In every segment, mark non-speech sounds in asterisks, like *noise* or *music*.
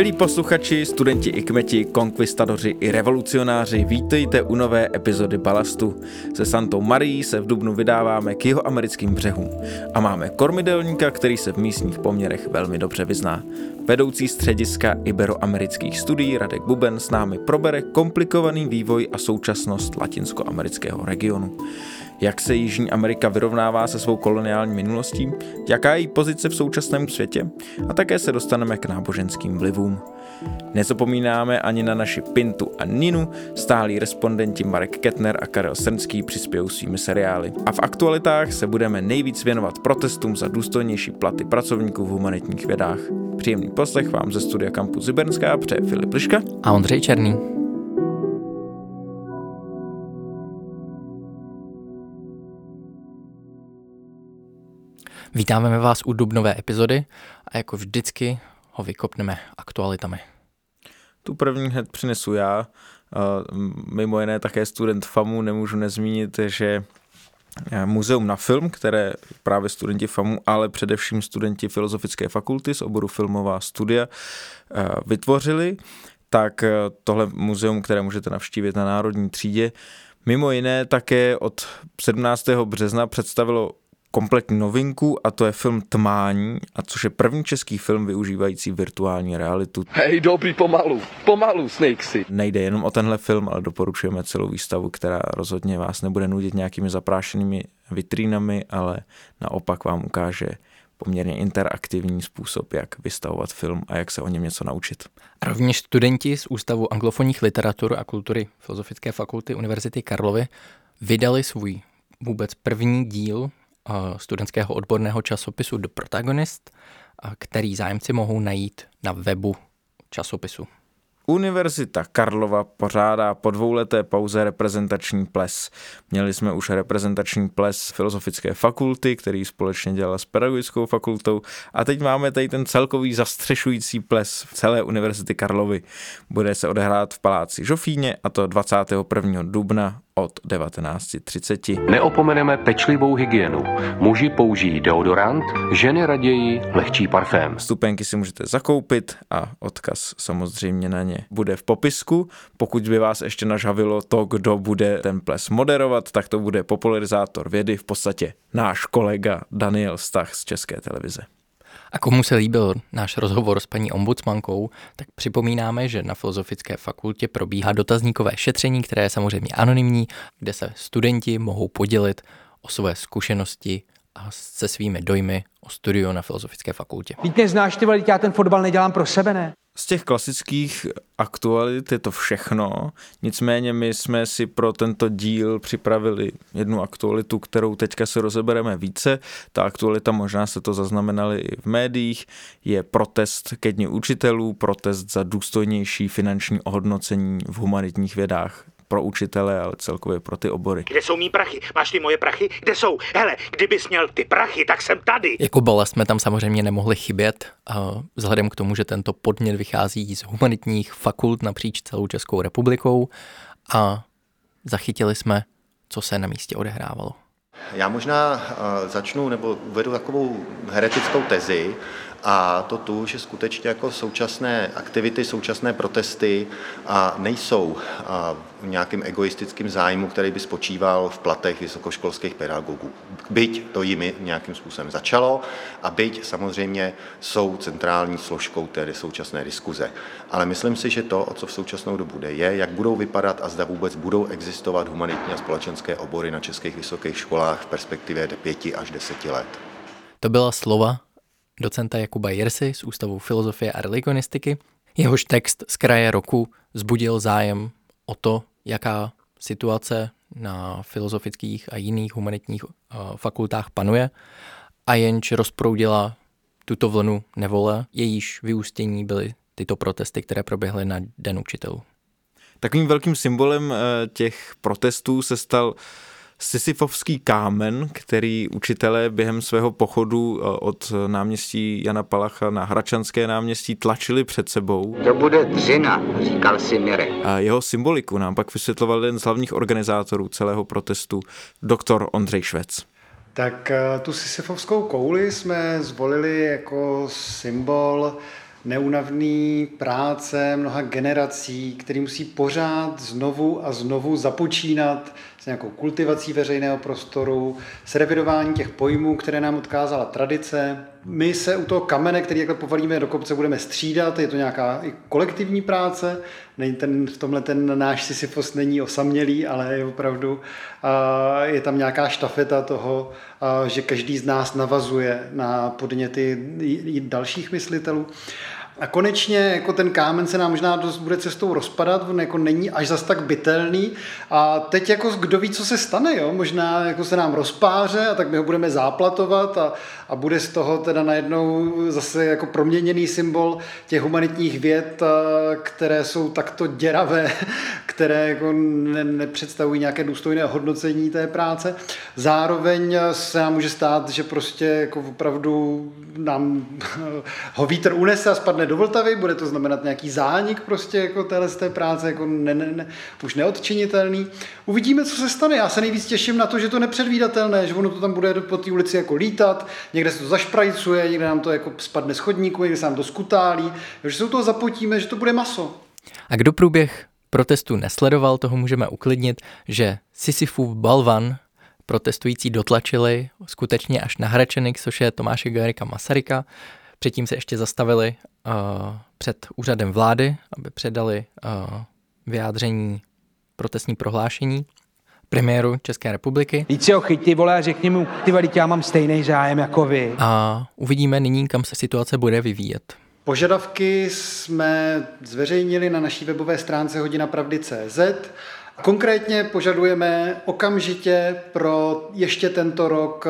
Milí posluchači, studenti i kmeti, konkvistadoři i revolucionáři, vítejte u nové epizody Balastu. Se Santou Marií se v Dubnu vydáváme k jeho americkým břehům a máme kormidelníka, který se v místních poměrech velmi dobře vyzná. Vedoucí střediska iberoamerických studií Radek Buben s námi probere komplikovaný vývoj a současnost latinskoamerického regionu jak se Jižní Amerika vyrovnává se svou koloniální minulostí, jaká je její pozice v současném světě a také se dostaneme k náboženským vlivům. Nezapomínáme ani na naši Pintu a Ninu, stálí respondenti Marek Ketner a Karel Srnský přispějou svými seriály. A v aktualitách se budeme nejvíc věnovat protestům za důstojnější platy pracovníků v humanitních vědách. Příjemný poslech vám ze studia Campus Zibernská přeje Filip Liška a Ondřej Černý. Vítáme vás u dubnové epizody a jako vždycky ho vykopneme aktualitami. Tu první hned přinesu já. Mimo jiné také student FAMu nemůžu nezmínit, že muzeum na film, které právě studenti FAMu, ale především studenti Filozofické fakulty z oboru filmová studia vytvořili, tak tohle muzeum, které můžete navštívit na Národní třídě, mimo jiné také od 17. března představilo kompletní novinku a to je film Tmání, a což je první český film využívající virtuální realitu. Hej, dobrý, pomalu, pomalu, Snakesy. Nejde jenom o tenhle film, ale doporučujeme celou výstavu, která rozhodně vás nebude nudit nějakými zaprášenými vitrínami, ale naopak vám ukáže poměrně interaktivní způsob, jak vystavovat film a jak se o něm něco naučit. A rovněž studenti z Ústavu anglofonních literatur a kultury Filozofické fakulty Univerzity Karlovy vydali svůj vůbec první díl studentského odborného časopisu The Protagonist, který zájemci mohou najít na webu časopisu. Univerzita Karlova pořádá po dvouleté pauze reprezentační ples. Měli jsme už reprezentační ples Filozofické fakulty, který společně dělal s pedagogickou fakultou a teď máme tady ten celkový zastřešující ples v celé Univerzity Karlovy. Bude se odehrát v paláci Žofíně a to 21. dubna od 19.30. Neopomeneme pečlivou hygienu. Muži použijí deodorant, ženy raději lehčí parfém. Stupenky si můžete zakoupit a odkaz samozřejmě na ně bude v popisku. Pokud by vás ještě nažavilo to, kdo bude ten ples moderovat, tak to bude popularizátor vědy, v podstatě náš kolega Daniel Stach z České televize. A komu se líbil náš rozhovor s paní ombudsmankou, tak připomínáme, že na Filozofické fakultě probíhá dotazníkové šetření, které je samozřejmě anonymní, kde se studenti mohou podělit o své zkušenosti a se svými dojmy o studiu na Filozofické fakultě. Víte, znáš ty já ten fotbal nedělám pro sebe, ne? Z těch klasických aktualit je to všechno, nicméně my jsme si pro tento díl připravili jednu aktualitu, kterou teďka se rozebereme více. Ta aktualita, možná se to zaznamenali i v médiích, je protest ke dní učitelů, protest za důstojnější finanční ohodnocení v humanitních vědách pro učitele, ale celkově pro ty obory. Kde jsou mý prachy? Máš ty moje prachy? Kde jsou? Hele, kdybys měl ty prachy, tak jsem tady. Jako bala jsme tam samozřejmě nemohli chybět, vzhledem k tomu, že tento podnět vychází z humanitních fakult napříč celou Českou republikou a zachytili jsme, co se na místě odehrávalo. Já možná začnu nebo uvedu takovou heretickou tezi, a to tu, že skutečně jako současné aktivity, současné protesty a nejsou a v nějakým egoistickým zájmu, který by spočíval v platech vysokoškolských pedagogů. Byť to jimi nějakým způsobem začalo a byť samozřejmě jsou centrální složkou té současné diskuze. Ale myslím si, že to, o co v současnou dobu jde, je, jak budou vypadat a zda vůbec budou existovat humanitní a společenské obory na českých vysokých školách v perspektivě pěti až deseti let. To byla slova docenta Jakuba Jersy z Ústavu filozofie a religionistiky. Jehož text z kraje roku zbudil zájem o to, jaká situace na filozofických a jiných humanitních eh, fakultách panuje a jenž rozproudila tuto vlnu nevole, jejíž vyústění byly tyto protesty, které proběhly na Den učitelů. Takovým velkým symbolem eh, těch protestů se stal sisyfovský kámen, který učitelé během svého pochodu eh, od náměstí Jana Palacha na Hračanské náměstí tlačili před sebou. To bude dřina, říkal si Mirek. A jeho symboliku nám pak vysvětloval jeden z hlavních organizátorů celého protestu, doktor Ondřej Švec. Tak eh, tu sisyfovskou kouli jsme zvolili jako symbol neunavný práce mnoha generací, který musí pořád znovu a znovu započínat s nějakou kultivací veřejného prostoru, s revidování těch pojmů, které nám odkázala tradice. My se u toho kamene, který takhle povalíme do kopce, budeme střídat, je to nějaká i kolektivní práce, není ten, v tomhle ten náš Sisyfos není osamělý, ale je opravdu, je tam nějaká štafeta toho, že každý z nás navazuje na podněty dalších myslitelů. A konečně jako ten kámen se nám možná dost bude cestou rozpadat, on jako není až zas tak bytelný. A teď jako kdo ví, co se stane, jo? možná jako se nám rozpáře a tak my ho budeme záplatovat a, a bude z toho teda najednou zase jako proměněný symbol těch humanitních věd, které jsou takto děravé, *laughs* které jako ne, nepředstavují nějaké důstojné hodnocení té práce. Zároveň se nám může stát, že prostě jako opravdu nám *laughs* ho vítr unese a spadne do Vltavy, bude to znamenat nějaký zánik prostě jako téhle z té práce, jako ne, ne, ne, už neodčinitelný. Uvidíme, co se stane. Já se nejvíc těším na to, že to nepředvídatelné, že ono to tam bude po té ulici jako lítat, někde se to zašprajcuje, někde nám to jako spadne z chodníku, někde se nám to skutálí, že se u toho zapotíme, že to bude maso. A kdo průběh protestu nesledoval, toho můžeme uklidnit, že Sisyfův balvan protestující dotlačili skutečně až na Hračenik, což je Tomáše Garika Masaryka. Předtím se ještě zastavili uh, před úřadem vlády, aby předali uh, vyjádření protestní prohlášení premiéru České republiky. Víc ho chyť, ty vole, a řekni mu, ty vole, já mám stejný zájem jako vy. A uvidíme nyní, kam se situace bude vyvíjet. Požadavky jsme zveřejnili na naší webové stránce hodinapravdy.cz. Konkrétně požadujeme okamžitě pro ještě tento rok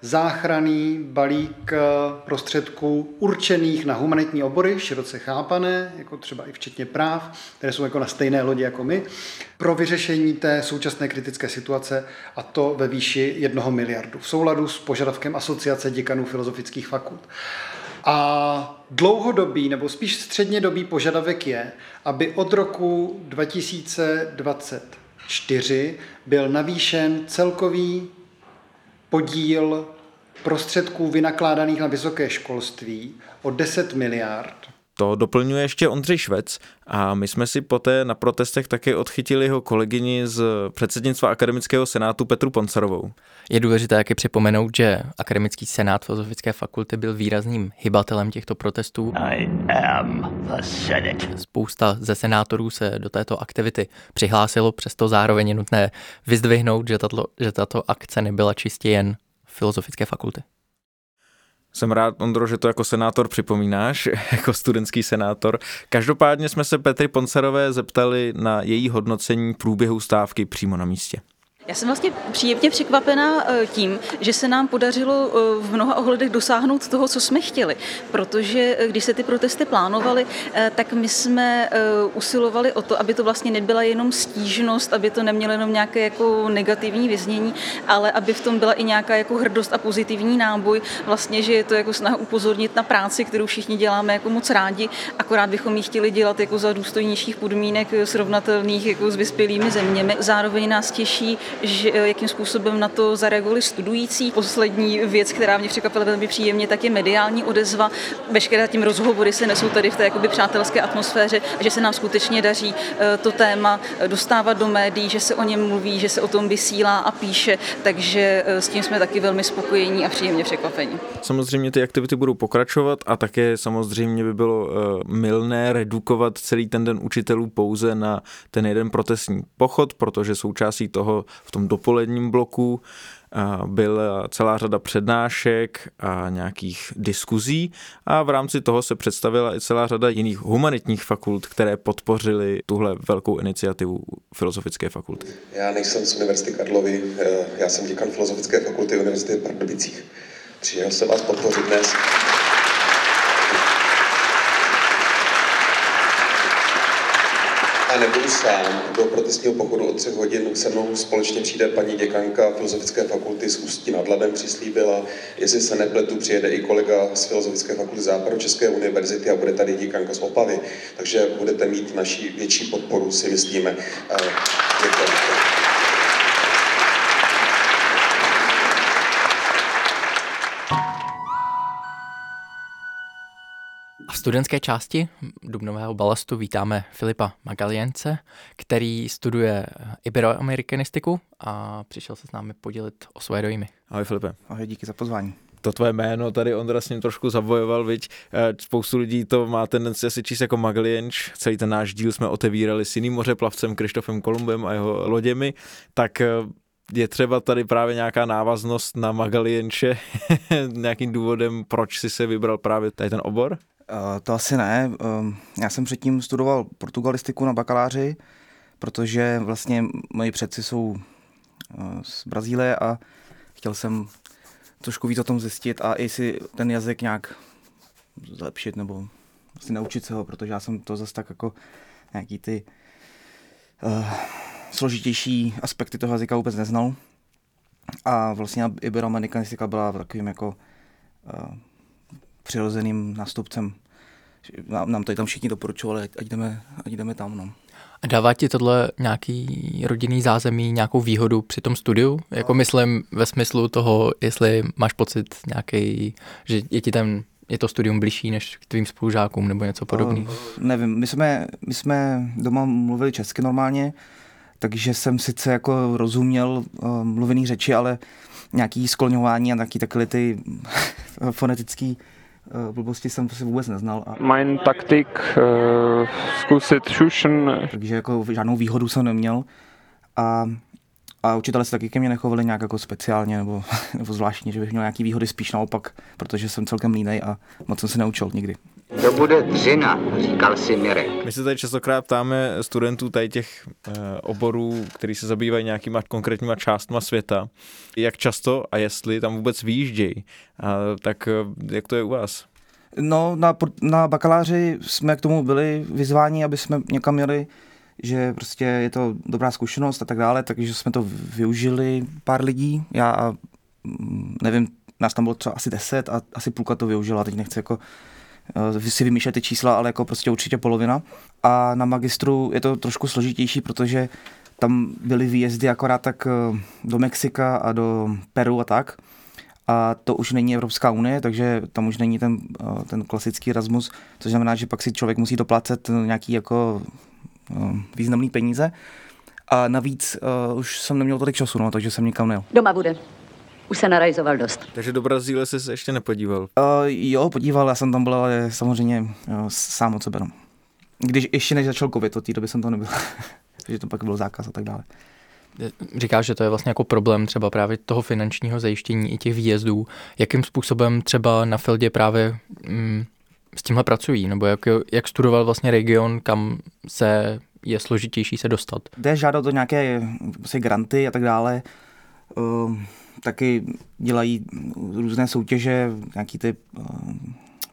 záchraný balík eh, prostředků určených na humanitní obory, široce chápané, jako třeba i včetně práv, které jsou jako na stejné lodi jako my, pro vyřešení té současné kritické situace a to ve výši jednoho miliardu v souladu s požadavkem Asociace děkanů filozofických fakult. A dlouhodobý nebo spíš střednědobý požadavek je, aby od roku 2024 byl navýšen celkový podíl prostředků vynakládaných na vysoké školství o 10 miliard. To doplňuje ještě Ondřej Švec a my jsme si poté na protestech také odchytili jeho kolegyni z předsednictva Akademického senátu Petru Poncarovou. Je důležité taky připomenout, že Akademický senát Filozofické fakulty byl výrazným hybatelem těchto protestů. I am the Senate. Spousta ze senátorů se do této aktivity přihlásilo, přesto zároveň je nutné vyzdvihnout, že tato, že tato akce nebyla čistě jen Filozofické fakulty. Jsem rád, Ondro, že to jako senátor připomínáš, *laughs* jako studentský senátor. Každopádně jsme se Petry Poncerové zeptali na její hodnocení průběhu stávky přímo na místě. Já jsem vlastně příjemně překvapená eh, tím, že se nám podařilo eh, v mnoha ohledech dosáhnout toho, co jsme chtěli. Protože eh, když se ty protesty plánovaly, tak my jsme usilovali o to, aby to vlastně nebyla jenom stížnost, aby to nemělo jenom nějaké jako negativní vyznění, ale aby v tom byla i nějaká jako hrdost a pozitivní náboj. Vlastně, že je to jako snaha upozornit na práci, kterou všichni děláme jako moc rádi, akorát bychom ji chtěli dělat jako za důstojnějších podmínek srovnatelných jako s vyspělými zeměmi. Zároveň nás těší, že, eh, jakým způsobem na to zareagovali studující. Poslední věc, která mě překvapila velmi příjemně, tak je mediální odezva. Veškeré tím rozhovory se nesou tady v té jakoby přátelské atmosféře, že se nám skutečně daří eh, to téma dostávat do médií, že se o něm mluví, že se o tom vysílá a píše, takže eh, s tím jsme taky velmi spokojení a příjemně překvapení. Samozřejmě ty aktivity budou pokračovat a také samozřejmě by bylo milné redukovat celý ten den učitelů pouze na ten jeden protestní pochod, protože součástí toho v tom dopoledním bloku byla celá řada přednášek a nějakých diskuzí a v rámci toho se představila i celá řada jiných humanitních fakult, které podpořily tuhle velkou iniciativu Filozofické fakulty. Já nejsem z Univerzity Karlovy, eh, já jsem děkan Filozofické fakulty Univerzity v Pardubicích. Přijel jsem vás podpořit dnes. A nebudu sám. Do protestního pochodu od třech hodin se mnou společně přijde paní děkanka Filozofické fakulty z Ústí nad Labem, přislíbila. Jestli se nepletu, přijede i kolega z Filozofické fakulty Západu České univerzity a bude tady děkanka z Opavy. Takže budete mít naší větší podporu, si myslíme. Děkujeme. Studentské části Dubnového balastu vítáme Filipa Magalience, který studuje iberoamerikanistiku a přišel se s námi podělit o své dojmy. Ahoj Filipe. Ahoj, díky za pozvání to tvoje jméno, tady Ondra s ním trošku zabojoval, viď? Eh, spoustu lidí to má tendenci asi číst jako Magellanč, celý ten náš díl jsme otevírali s jiným mořeplavcem Krištofem Kolumbem a jeho loděmi, tak eh, je třeba tady právě nějaká návaznost na Magallienče, *laughs* nějakým důvodem, proč si se vybral právě tady ten obor? Uh, to asi ne. Uh, já jsem předtím studoval portugalistiku na bakaláři, protože vlastně moji předci jsou uh, z Brazílie a chtěl jsem trošku víc o tom zjistit a i si ten jazyk nějak zlepšit nebo vlastně naučit se ho, protože já jsem to zase tak jako nějaký ty uh, složitější aspekty toho jazyka vůbec neznal. A vlastně iberoamerikanistika byla takovým jako uh, přirozeným nástupcem. Nám, nám to tam všichni doporučovali, ať jdeme, ať jdeme tam. No. A dává ti tohle nějaký rodinný zázemí, nějakou výhodu při tom studiu? Jako myslím ve smyslu toho, jestli máš pocit nějaký, že je ti ten je to studium blížší než k tvým spolužákům nebo něco podobného? Uh, nevím, my jsme, my jsme doma mluvili česky normálně, takže jsem sice jako rozuměl uh, mluvený řeči, ale nějaký skloňování a nějaký takové ty *laughs* fonetický uh, blbosti jsem si vůbec neznal. A... Mein taktik uh, zkusit šušen. Takže jako žádnou výhodu jsem neměl a a učitelé se taky ke mně nechovali nějak jako speciálně nebo, *laughs* nebo zvláštně, že bych měl nějaký výhody spíš naopak, protože jsem celkem línej a moc jsem se neučil nikdy. To bude dřina, říkal si Mirek. My se tady častokrát ptáme studentů tady těch e, oborů, který se zabývají nějakýma konkrétníma částma světa, jak často a jestli tam vůbec výjíždějí. tak eh, jak to je u vás? No, na, na bakaláři jsme k tomu byli vyzváni, aby jsme někam měli že prostě je to dobrá zkušenost a tak dále, takže jsme to využili pár lidí. Já mm, nevím, nás tam bylo třeba asi deset a asi půlka to využila, teď nechci jako eh, si vymýšlet ty čísla, ale jako prostě určitě polovina. A na magistru je to trošku složitější, protože tam byly výjezdy akorát tak eh, do Mexika a do Peru a tak. A to už není Evropská unie, takže tam už není ten, eh, ten klasický Erasmus, což znamená, že pak si člověk musí doplácet nějaký jako významné peníze. A navíc uh, už jsem neměl tolik času, no, takže jsem nikam nejel. Doma bude. Už se narajzoval dost. Takže do Brazílie jsi se ještě nepodíval? Uh, jo, podíval, já jsem tam byl, ale samozřejmě jo, sám od sebe. No. Když ještě než začal covid, od té doby jsem tam nebyl. *laughs* takže to pak byl zákaz a tak dále. Říkáš, že to je vlastně jako problém třeba právě toho finančního zajištění i těch výjezdů. Jakým způsobem třeba na Fieldě právě mm, s tímhle pracují, nebo jak, jak studoval vlastně region, kam se je složitější se dostat? Jde žádat o nějaké vlastně granty a tak dále. Uh, taky dělají různé soutěže, nějaký ty uh,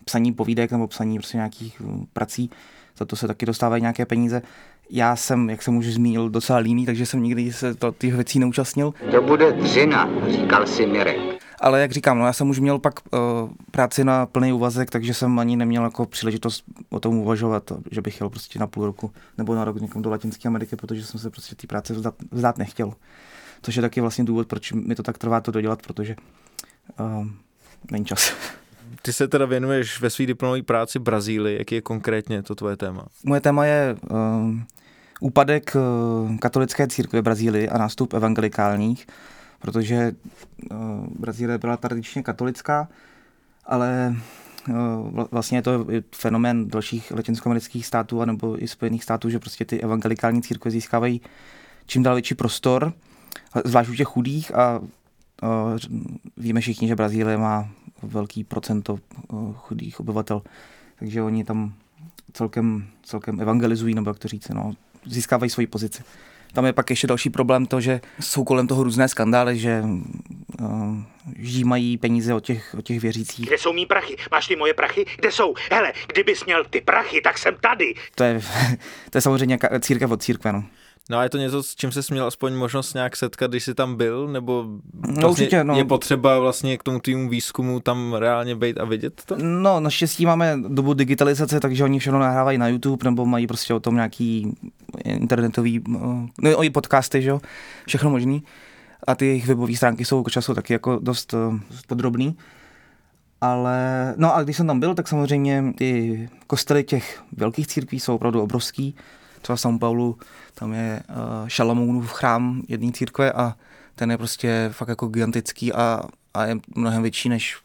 psaní povídek nebo psaní prostě nějakých uh, prací. Za to se taky dostávají nějaké peníze. Já jsem, jak jsem už zmínil, docela líný, takže jsem nikdy se těch věcí neúčastnil. To bude dřina, říkal si Mirek. Ale jak říkám, no já jsem už měl pak uh, práci na plný úvazek, takže jsem ani neměl jako příležitost o tom uvažovat, že bych jel prostě na půl roku nebo na rok někam do Latinské Ameriky, protože jsem se prostě té práce vzdát, vzdát nechtěl. Což je taky vlastně důvod, proč mi to tak trvá to dodělat, protože uh, není čas. Ty se teda věnuješ ve své diplomové práci Brazílii. Jaký je konkrétně to tvoje téma? Moje téma je uh, úpadek uh, katolické církve Brazílii a nástup evangelikálních protože uh, Brazílie byla tradičně katolická, ale uh, vlastně je to fenomén dalších latinskoamerických států nebo i Spojených států, že prostě ty evangelikální církve získávají čím dál větší prostor, zvlášť u těch chudých a víme všichni, že Brazílie má velký procento uh, chudých obyvatel, takže oni tam celkem, celkem evangelizují, nebo jak to říct, no, získávají svoji pozici. Tam je pak ještě další problém to, že jsou kolem toho různé skandály, že uh, žímají peníze od těch, od těch věřících. Kde jsou mý prachy? Máš ty moje prachy? Kde jsou? Hele, kdybys měl ty prachy, tak jsem tady. To je, *laughs* to je samozřejmě církev od církve, no. No a je to něco, s čím jsi měl aspoň možnost nějak setkat, když jsi tam byl, nebo vlastně no, určitě, no. je potřeba vlastně k tomu týmu výzkumu tam reálně být a vidět to? No, naštěstí máme dobu digitalizace, takže oni všechno nahrávají na YouTube, nebo mají prostě o tom nějaký internetový, no i podcasty, že jo, všechno možný. A ty jejich webové stránky jsou k času taky jako dost, dost podrobný. Ale, no a když jsem tam byl, tak samozřejmě ty kostely těch velkých církví jsou opravdu obrovský. Třeba v São Paulo, tam je uh, Šalamounův chrám jedné církve a ten je prostě fakt jako gigantický a, a je mnohem větší než,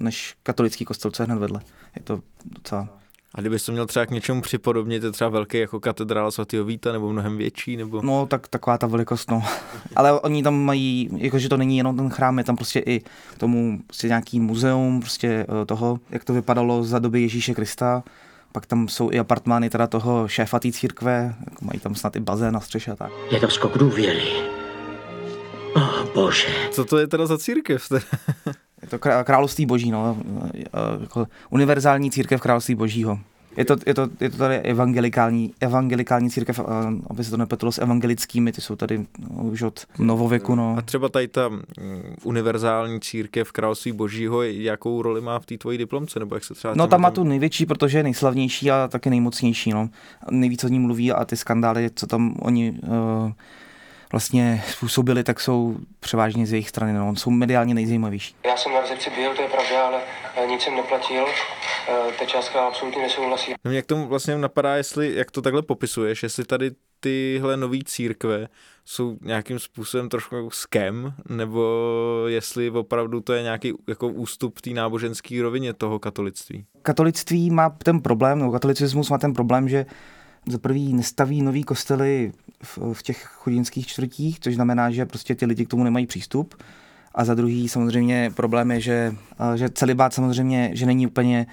než katolický kostel, co je hned vedle. Je to docela a kdybys to měl třeba k něčemu připodobnit, je třeba velký jako katedrála svatého Víta, nebo mnohem větší, nebo... No, tak taková ta velikost, no. *laughs* Ale oni tam mají, jakože to není jenom ten chrám, je tam prostě i tomu prostě nějaký muzeum prostě eh, toho, jak to vypadalo za doby Ježíše Krista. Pak tam jsou i apartmány teda toho šéfa té církve, jako mají tam snad i bazén na střeše a tak. Je to skok důvěry. Oh, bože. Co to je teda za církev? Je to království boží, no. Jako univerzální církev království božího. Je to, je to, je to tady evangelikální, evangelikální církev, aby se to nepletlo s evangelickými, ty jsou tady no, už od novověku. No. A třeba tady ta mm, univerzální církev království božího, jakou roli má v té tvojí diplomce, nebo jak se třeba... No tam má tu největší, protože je nejslavnější a taky nejmocnější, no. Nejvíc o ní mluví a ty skandály, co tam oni... Uh, vlastně způsobili, tak jsou převážně z jejich strany. No. Jsou mediálně nejzajímavější. Já jsem na recepci byl, to je pravda, ale eh, nic jsem neplatil. Eh, ta částka absolutně nesouhlasí. No, jak tomu vlastně napadá, jestli, jak to takhle popisuješ, jestli tady tyhle nové církve jsou nějakým způsobem trošku jako skem, nebo jestli opravdu to je nějaký jako ústup té náboženské rovině toho katolictví? Katolictví má ten problém, no katolicismus má ten problém, že za prvý nestaví nový kostely v, v těch chudinských čtvrtích, což znamená, že prostě ty lidi k tomu nemají přístup. A za druhý samozřejmě problém je, že, že celibát samozřejmě, že není úplně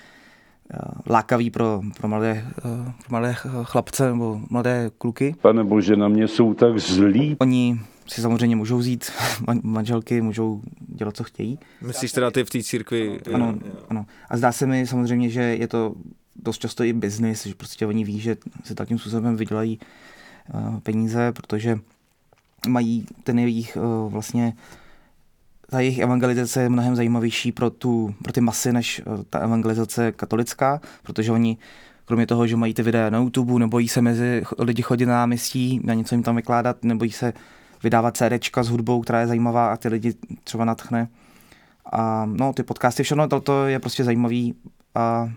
lákavý pro, pro, mladé, pro mladé chlapce nebo mladé kluky. Pane bože, na mě jsou tak zlí. Oni si samozřejmě můžou vzít manželky, můžou dělat, co chtějí. Myslíš teda ty v té církvi? Ano, ano. A zdá se mi samozřejmě, že je to dost často i biznis, že prostě oni ví, že se takým způsobem vydělají uh, peníze, protože mají ten jejich uh, vlastně ta jejich evangelizace je mnohem zajímavější pro, tu, pro ty masy, než uh, ta evangelizace katolická, protože oni kromě toho, že mají ty videa na YouTube, nebojí se mezi lidi chodit na náměstí, na něco jim tam vykládat, nebojí se vydávat CDčka s hudbou, která je zajímavá a ty lidi třeba natchne. A no, ty podcasty, všechno toto je prostě zajímavý a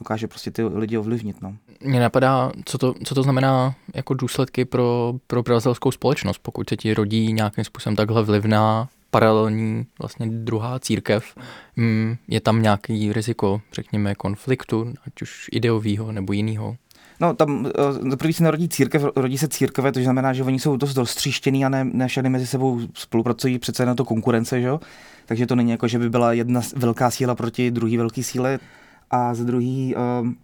dokáže prostě ty lidi ovlivnit. No. Mně napadá, co to, co to znamená jako důsledky pro, pro brazilskou společnost, pokud se ti rodí nějakým způsobem takhle vlivná paralelní vlastně druhá církev, mm, je tam nějaký riziko, řekněme, konfliktu, ať už ideového nebo jiného? No, tam za prvý se narodí církev, rodí se církve, to znamená, že oni jsou dost roztříštěný a ne, ne všechny mezi sebou spolupracují, přece na to konkurence, že jo? Takže to není jako, že by byla jedna velká síla proti druhé velké síle. A za druhý, ehm,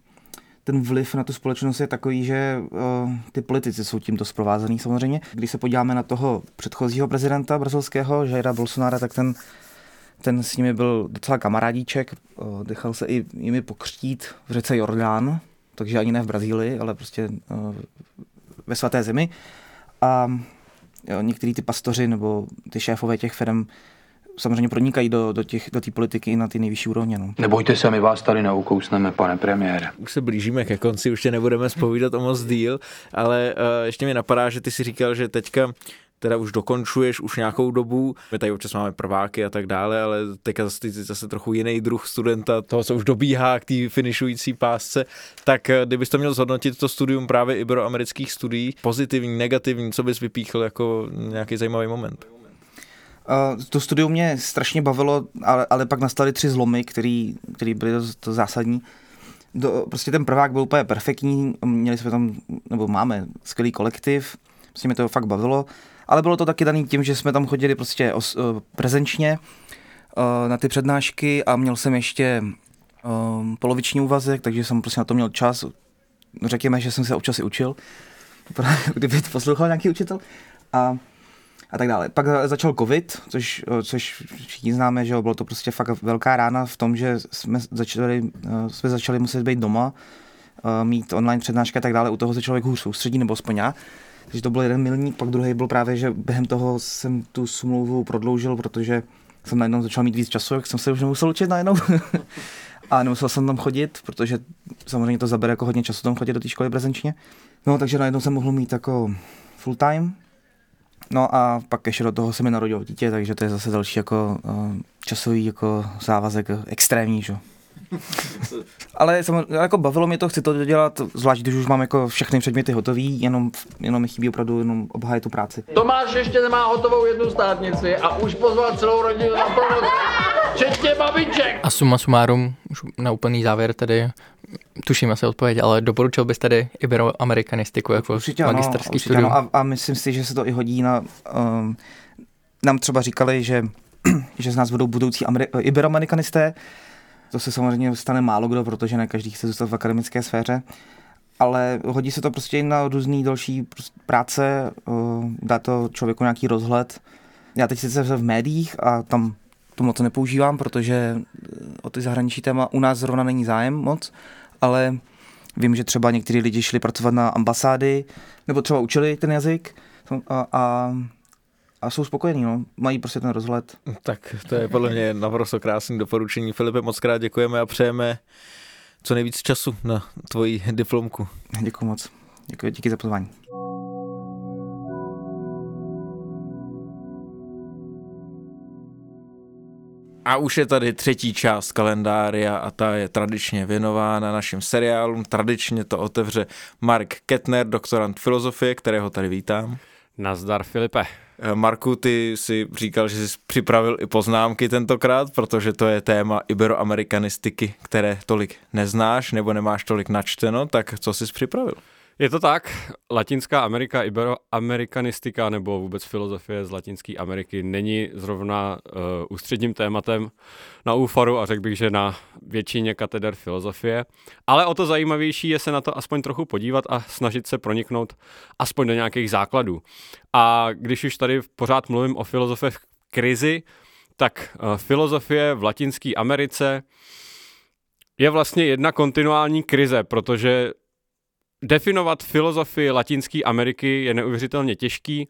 ten vliv na tu společnost je takový, že ehm, ty politici jsou tímto zprovázaný samozřejmě. Když se podíváme na toho předchozího prezidenta brazilského, Jaira Bolsonara, tak ten, ten s nimi byl docela kamarádíček, dechal se i jimi pokřtít v řece Jordán, takže ani ne v Brazílii, ale prostě ve svaté zemi. A některý ty pastoři nebo ty šéfové těch firm samozřejmě pronikají do, do, těch, do té politiky i na ty nejvyšší úrovně. No. Nebojte se, my vás tady neukousneme, pane premiére. Už se blížíme ke konci, už tě nebudeme spovídat o moc díl, ale uh, ještě mi napadá, že ty si říkal, že teďka teda už dokončuješ už nějakou dobu. My tady občas máme prváky a tak dále, ale teďka zase, zase trochu jiný druh studenta, toho, co už dobíhá k té finišující pásce. Tak eh, kdybys to měl zhodnotit to studium právě iberoamerických studií, pozitivní, negativní, co bys vypíchl jako nějaký zajímavý moment? Uh, to studium mě strašně bavilo, ale, ale pak nastaly tři zlomy, který byly to, to zásadní. Do, prostě ten prvák byl úplně perfektní, měli jsme tam, nebo máme skvělý kolektiv, prostě mě to fakt bavilo, ale bylo to taky daný tím, že jsme tam chodili prostě os, uh, prezenčně uh, na ty přednášky a měl jsem ještě uh, poloviční úvazek, takže jsem prostě na to měl čas. Řekněme, že jsem se občas i učil, *laughs* kdyby to poslouchal nějaký učitel. A a tak dále. Pak začal covid, což, což všichni známe, že bylo to prostě fakt velká rána v tom, že jsme začali, jsme začali muset být doma, mít online přednášky a tak dále, u toho se člověk hůř soustředí, nebo aspoň. Takže to byl jeden milník, pak druhý byl právě, že během toho jsem tu smlouvu prodloužil, protože jsem najednou začal mít víc času, jak jsem se už nemusel učit najednou. *laughs* a nemusel jsem tam chodit, protože samozřejmě to zabere jako hodně času tam chodit do té školy prezenčně. No, takže najednou jsem mohl mít jako full time No a pak ještě do toho se mi narodilo dítě, takže to je zase další jako uh, časový jako závazek extrémní, že? *laughs* Ale samozřejmě, jako bavilo mě to, chci to dělat, zvlášť když už mám jako všechny předměty hotový, jenom, jenom mi chybí opravdu jenom obhájit tu práci. Tomáš ještě nemá hotovou jednu státnici a už pozval celou rodinu na pomoc, včetně babiček. A suma sumárum, už na úplný závěr tedy, tuším asi odpověď, ale doporučil bys tady iberoamerikanistiku jako určitě magisterský ano, určitě studium? Ano, a, a myslím si, že se to i hodí na... Um, nám třeba říkali, že, *clears throat* že z nás budou budoucí Ameri- iberoamerikanisté, to se samozřejmě stane málo kdo, protože ne každý chce zůstat v akademické sféře, ale hodí se to prostě i na různý další práce, dá to člověku nějaký rozhled. Já teď sice v médiích a tam to moc nepoužívám, protože o ty zahraničí téma u nás zrovna není zájem moc, ale vím, že třeba někteří lidi šli pracovat na ambasády, nebo třeba učili ten jazyk a, a a jsou spokojení, no. mají prostě ten rozhled. Tak to je podle mě naprosto krásný doporučení. Filipe, moc krát děkujeme a přejeme co nejvíc času na tvoji diplomku. Děkuji moc. Děkuji, díky za pozvání. A už je tady třetí část kalendária a ta je tradičně věnována našim seriálům. Tradičně to otevře Mark Kettner, doktorant filozofie, kterého tady vítám. Nazdar Filipe. Marku, ty si říkal, že jsi připravil i poznámky tentokrát, protože to je téma iberoamerikanistiky, které tolik neznáš nebo nemáš tolik načteno, tak co jsi připravil? Je to tak, Latinská Amerika, iberoamerikanistika nebo vůbec filozofie z Latinské Ameriky není zrovna uh, ústředním tématem na úfaru a řekl bych, že na většině kateder filozofie. Ale o to zajímavější je se na to aspoň trochu podívat a snažit se proniknout aspoň do nějakých základů. A když už tady pořád mluvím o filozofii v krizi, tak uh, filozofie v Latinské Americe je vlastně jedna kontinuální krize, protože definovat filozofii Latinské Ameriky je neuvěřitelně těžký.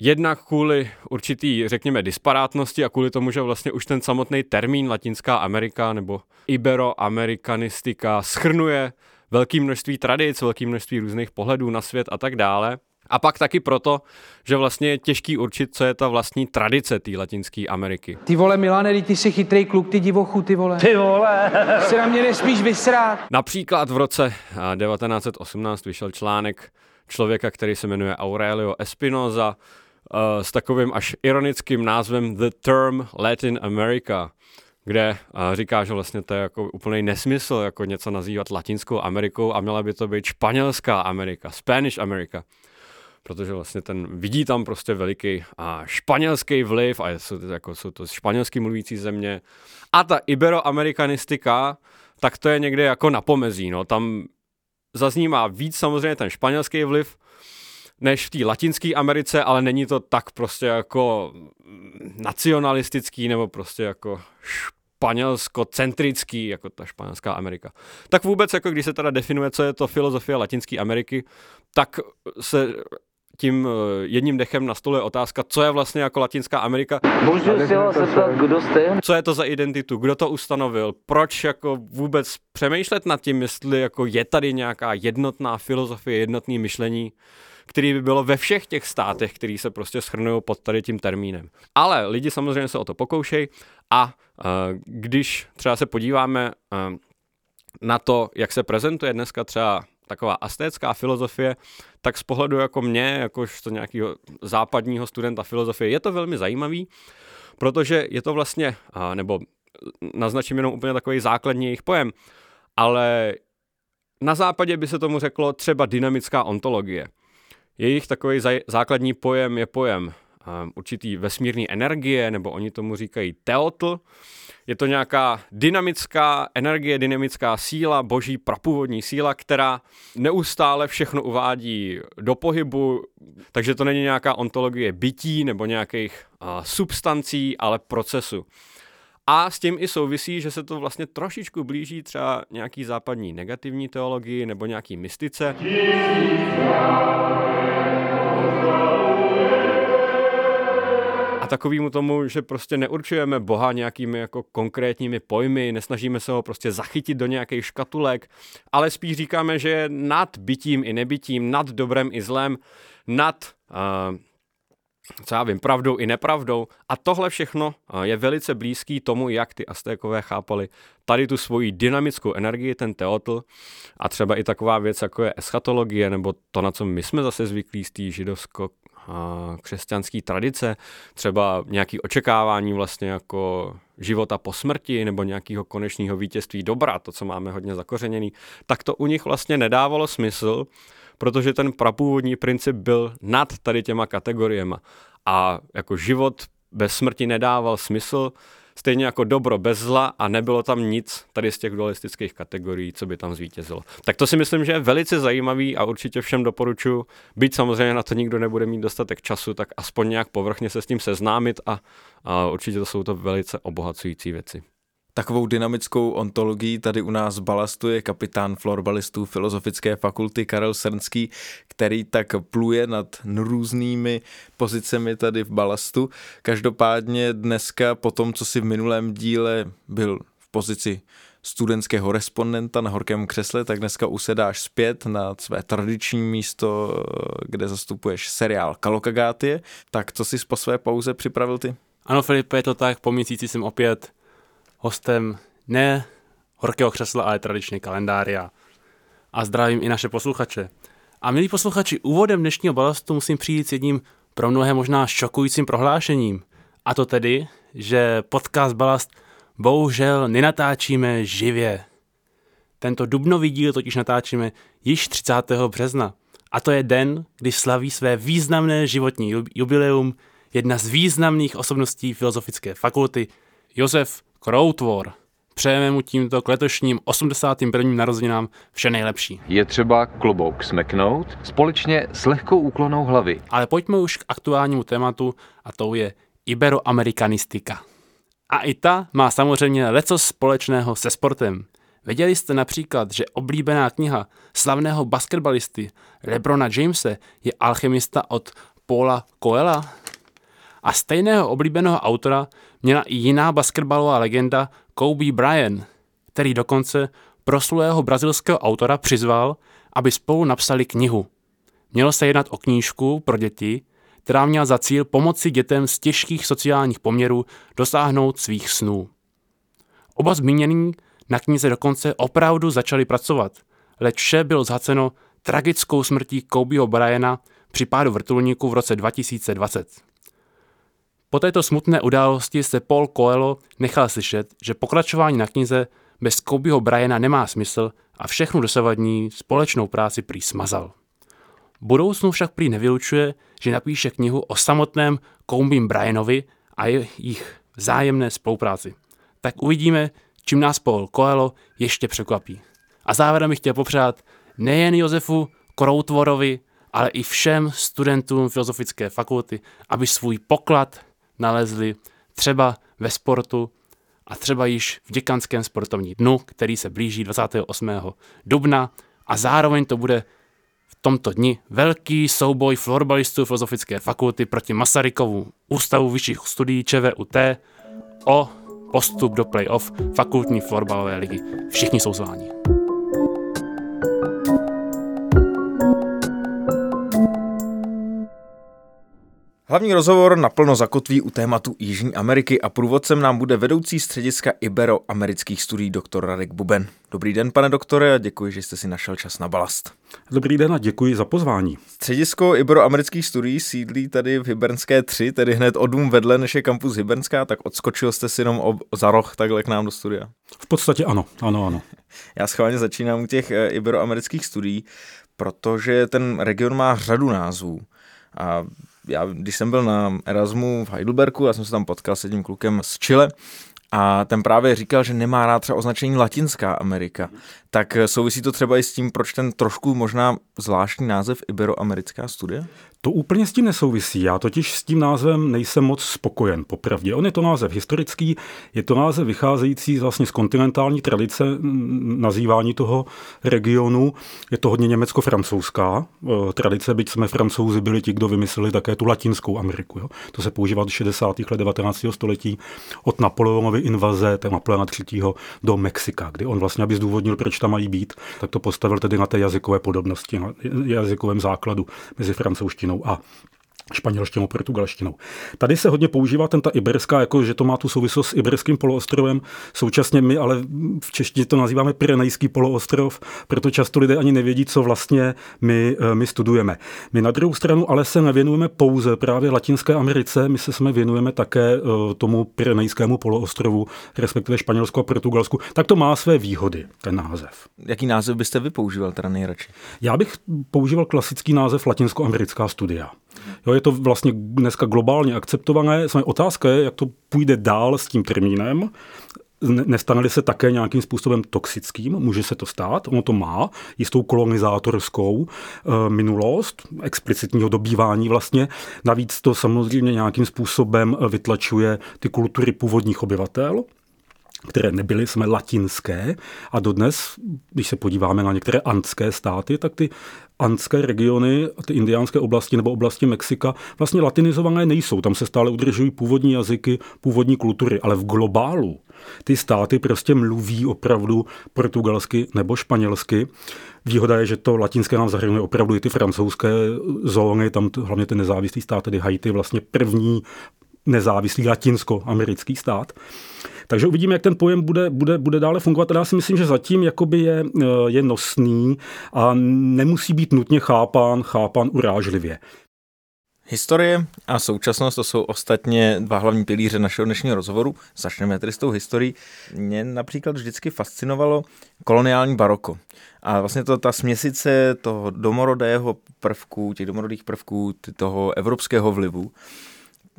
Jednak kvůli určitý, řekněme, disparátnosti a kvůli tomu, že vlastně už ten samotný termín Latinská Amerika nebo iberoamerikanistika schrnuje velké množství tradic, velké množství různých pohledů na svět a tak dále. A pak taky proto, že vlastně je těžký určit, co je ta vlastní tradice té Latinské Ameriky. Ty vole, Milane, ty jsi chytrý kluk, ty divochu, ty vole. Ty vole. Se na mě nesmíš vysrát. Například v roce 1918 vyšel článek člověka, který se jmenuje Aurelio Espinoza uh, s takovým až ironickým názvem The Term Latin America kde uh, říká, že vlastně to je jako úplný nesmysl, jako něco nazývat Latinskou Amerikou a měla by to být španělská Amerika, Spanish America protože vlastně ten vidí tam prostě veliký a španělský vliv a jsou to, jako, jsou to španělský mluvící země. A ta iberoamerikanistika, tak to je někde jako na pomezí, no, tam zaznívá víc samozřejmě ten španělský vliv, než v té latinské Americe, ale není to tak prostě jako nacionalistický nebo prostě jako španělsko-centrický, jako ta španělská Amerika. Tak vůbec, jako když se teda definuje, co je to filozofie Latinské Ameriky, tak se tím eh, jedním dechem na stole je otázka, co je vlastně jako Latinská Amerika. Můžu si vás zeptat, kdo jste? Co je to za identitu, kdo to ustanovil, proč jako vůbec přemýšlet nad tím, jestli jako je tady nějaká jednotná filozofie, jednotný myšlení, který by bylo ve všech těch státech, který se prostě schrnují pod tady tím termínem. Ale lidi samozřejmě se o to pokoušejí a uh, když třeba se podíváme uh, na to, jak se prezentuje dneska třeba taková astécká filozofie, tak z pohledu jako mě, jakožto nějakého západního studenta filozofie, je to velmi zajímavý, protože je to vlastně, nebo naznačím jenom úplně takový základní jejich pojem, ale na západě by se tomu řeklo třeba dynamická ontologie. Jejich takový základní pojem je pojem určitý vesmírný energie, nebo oni tomu říkají teotl, je to nějaká dynamická energie, dynamická síla, boží prapůvodní síla, která neustále všechno uvádí do pohybu, takže to není nějaká ontologie bytí nebo nějakých substancí, ale procesu. A s tím i souvisí, že se to vlastně trošičku blíží třeba nějaký západní negativní teologii nebo nějaký mystice. Takovému tomu, že prostě neurčujeme Boha nějakými jako konkrétními pojmy, nesnažíme se ho prostě zachytit do nějakých škatulek, ale spíš říkáme, že je nad bytím i nebytím, nad dobrem i zlem, nad uh, co já vím, pravdou i nepravdou. A tohle všechno je velice blízký tomu, jak ty Aztékové chápali tady tu svoji dynamickou energii, ten teotl a třeba i taková věc, jako je eschatologie, nebo to, na co my jsme zase zvyklí z té židovsko křesťanské tradice, třeba nějaké očekávání vlastně jako života po smrti nebo nějakého konečného vítězství dobra, to, co máme hodně zakořeněný, tak to u nich vlastně nedávalo smysl, protože ten prapůvodní princip byl nad tady těma kategoriemi. A jako život bez smrti nedával smysl, stejně jako dobro bez zla a nebylo tam nic tady z těch dualistických kategorií, co by tam zvítězilo. Tak to si myslím, že je velice zajímavý a určitě všem doporučuji, byť samozřejmě na to nikdo nebude mít dostatek času, tak aspoň nějak povrchně se s tím seznámit a, a určitě to jsou to velice obohacující věci. Takovou dynamickou ontologií tady u nás balastuje kapitán florbalistů Filozofické fakulty Karel Srnský, který tak pluje nad různými pozicemi tady v balastu. Každopádně dneska po tom, co si v minulém díle byl v pozici studentského respondenta na horkém křesle, tak dneska usedáš zpět na své tradiční místo, kde zastupuješ seriál Kalokagátie. Tak co jsi po své pauze připravil ty? Ano, Filipe, je to tak. Po měsíci jsem opět hostem ne horkého křesla, ale tradičně kalendária. A zdravím i naše posluchače. A milí posluchači, úvodem dnešního balastu musím přijít s jedním pro mnohé možná šokujícím prohlášením. A to tedy, že podcast Balast bohužel nenatáčíme živě. Tento dubnový díl totiž natáčíme již 30. března. A to je den, kdy slaví své významné životní jubileum jedna z významných osobností Filozofické fakulty, Josef Crowtvor. Přejeme mu tímto k letošním 81. narozeninám vše nejlepší. Je třeba klobouk smeknout společně s lehkou úklonou hlavy. Ale pojďme už k aktuálnímu tématu a to je iberoamerikanistika. A i ta má samozřejmě leco společného se sportem. Věděli jste například, že oblíbená kniha slavného basketbalisty Lebrona Jamese je Alchemista od Paula Coela? A stejného oblíbeného autora měla i jiná basketbalová legenda Kobe Bryant, který dokonce proslulého brazilského autora přizval, aby spolu napsali knihu. Mělo se jednat o knížku pro děti, která měla za cíl pomoci dětem z těžkých sociálních poměrů dosáhnout svých snů. Oba zmínění na knize dokonce opravdu začali pracovat, leč vše bylo zhaceno tragickou smrtí Kobeho Bryana při pádu vrtulníku v roce 2020. Po této smutné události se Paul Coelho nechal slyšet, že pokračování na knize bez Kobeho Bryana nemá smysl a všechnu dosavadní společnou práci prý smazal. Budoucnu však prý nevylučuje, že napíše knihu o samotném Kobe Bryanovi a jejich vzájemné spolupráci. Tak uvidíme, čím nás Paul Coelho ještě překvapí. A závěrem bych chtěl popřát nejen Josefu Kroutvorovi, ale i všem studentům Filozofické fakulty, aby svůj poklad nalezli třeba ve sportu a třeba již v děkanském sportovní dnu, který se blíží 28. dubna a zároveň to bude v tomto dni velký souboj florbalistů Filozofické fakulty proti Masarykovu ústavu vyšších studií ČVUT o postup do playoff fakultní florbalové ligy. Všichni jsou zváni. Hlavní rozhovor naplno zakotví u tématu Jižní Ameriky a průvodcem nám bude vedoucí střediska Ibero-amerických studií doktor Radek Buben. Dobrý den, pane doktore, a děkuji, že jste si našel čas na balast. Dobrý den a děkuji za pozvání. Středisko Ibero-amerických studií sídlí tady v Hybernské 3, tedy hned o dům vedle, než je kampus Hybernská, tak odskočil jste si jenom ob, za roh takhle k nám do studia. V podstatě ano, ano, ano. *laughs* Já schválně začínám u těch eh, Ibero-amerických studií, protože ten region má řadu názvů. A já, když jsem byl na Erasmu v Heidelbergu, já jsem se tam potkal s jedním klukem z Chile a ten právě říkal, že nemá rád třeba označení Latinská Amerika. Tak souvisí to třeba i s tím, proč ten trošku možná zvláštní název Iberoamerická studie? To úplně s tím nesouvisí. Já totiž s tím názvem nejsem moc spokojen, popravdě. On je to název historický, je to název vycházející vlastně z kontinentální tradice nazývání toho regionu. Je to hodně německo-francouzská e, tradice, byť jsme francouzi byli ti, kdo vymysleli také tu latinskou Ameriku. Jo. To se používá od 60. let 19. století od Napoleonovy invaze, Napoleona III. do Mexika, kdy on vlastně, aby zdůvodnil, proč tam mají být, tak to postavil tedy na té jazykové podobnosti, na jazykovém základu mezi francouzštinou a španělštinou, portugalštinou. Tady se hodně používá ten ta iberská, jako že to má tu souvislost s iberským poloostrovem. Současně my, ale v češtině to nazýváme Pyrenejský poloostrov, proto často lidé ani nevědí, co vlastně my, eh, my studujeme. My na druhou stranu ale se nevěnujeme pouze právě Latinské Americe, my se jsme věnujeme také eh, tomu Pyrenejskému poloostrovu, respektive Španělsku a Portugalsku. Tak to má své výhody, ten název. Jaký název byste vy používal teda nejradši? Já bych používal klasický název Latinskoamerická studia. Jo, je to vlastně dneska globálně akceptované. Samozřejmě otázka je, jak to půjde dál s tím termínem. Nestane se také nějakým způsobem toxickým? Může se to stát? Ono to má jistou kolonizátorskou e, minulost, explicitního dobývání vlastně. Navíc to samozřejmě nějakým způsobem vytlačuje ty kultury původních obyvatel, které nebyly, jsme latinské a dodnes, když se podíváme na některé andské státy, tak ty andské regiony, ty indiánské oblasti nebo oblasti Mexika vlastně latinizované nejsou. Tam se stále udržují původní jazyky, původní kultury, ale v globálu ty státy prostě mluví opravdu portugalsky nebo španělsky. Výhoda je, že to latinské nám zahrnuje opravdu i ty francouzské zóny, tam hlavně ten nezávislý stát, tedy Haiti, vlastně první nezávislý latinsko-americký stát. Takže uvidíme, jak ten pojem bude, bude, bude dále fungovat. A já si myslím, že zatím jakoby je, eh, je nosný a nemusí být nutně chápán, chápán urážlivě. Historie a současnost to jsou ostatně dva hlavní pilíře našeho dnešního rozhovoru. Začneme tedy s tou historií. Mě například vždycky fascinovalo koloniální baroko. A vlastně to ta směsice toho domorodého prvku, těch domorodých prvků, toho evropského vlivu,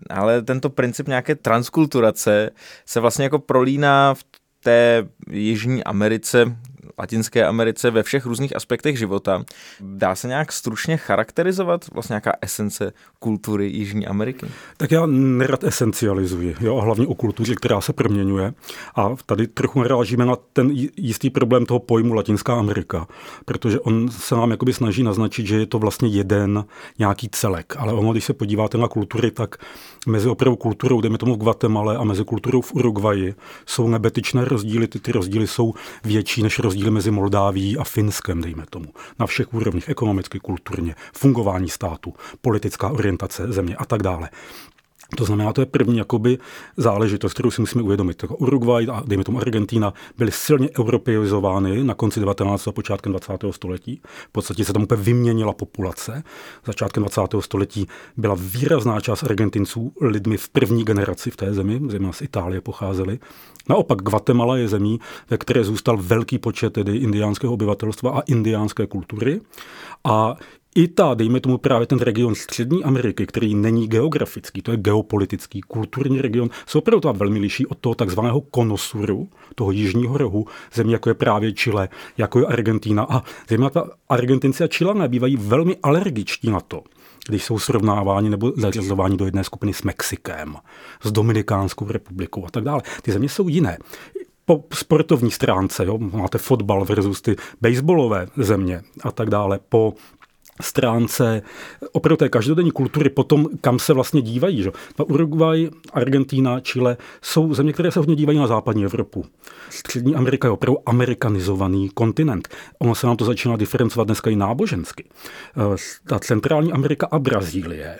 ale tento princip nějaké transkulturace se vlastně jako prolíná v té Jižní Americe, Latinské Americe ve všech různých aspektech života. Dá se nějak stručně charakterizovat vlastně nějaká esence kultury Jižní Ameriky? Tak já nerad esencializuji, jo, hlavně o kultuře, která se proměňuje. A tady trochu narážíme na ten jistý problém toho pojmu Latinská Amerika, protože on se nám jakoby snaží naznačit, že je to vlastně jeden nějaký celek. Ale ono, když se podíváte na kultury, tak mezi opravdu kulturou, dejme tomu v Guatemala a mezi kulturou v Uruguayi jsou nebetyčné rozdíly. Ty, ty rozdíly jsou větší než rozdíly mezi Moldáví a Finskem, dejme tomu. Na všech úrovních, ekonomicky, kulturně, fungování státu, politická orientace země a tak dále. To znamená, to je první jakoby záležitost, kterou si musíme uvědomit. Jako Uruguay a dejme tomu Argentina byly silně europeizovány na konci 19. a počátkem 20. století. V podstatě se tam úplně vyměnila populace. Začátkem 20. století byla výrazná část Argentinců lidmi v první generaci v té zemi, zejména z Itálie pocházeli. Naopak Guatemala je zemí, ve které zůstal velký počet tedy indiánského obyvatelstva a indiánské kultury. A i ta, dejme tomu právě ten region Střední Ameriky, který není geografický, to je geopolitický, kulturní region, se opravdu velmi liší od toho takzvaného konosuru, toho jižního rohu, země jako je právě Chile, jako je Argentina. A zejména ta Argentinci a Chilané bývají velmi alergičtí na to, když jsou srovnáváni nebo zařazováni do jedné skupiny s Mexikem, s Dominikánskou republikou a tak dále. Ty země jsou jiné po sportovní stránce, jo, máte fotbal versus ty baseballové země a tak dále, po stránce opravdu té každodenní kultury, potom kam se vlastně dívají. Že? Uruguay, Argentina, Chile jsou země, které se hodně dívají na západní Evropu. Střední Amerika je opravdu amerikanizovaný kontinent. Ono se nám to začíná diferencovat dneska i nábožensky. Eh, ta centrální Amerika a Brazílie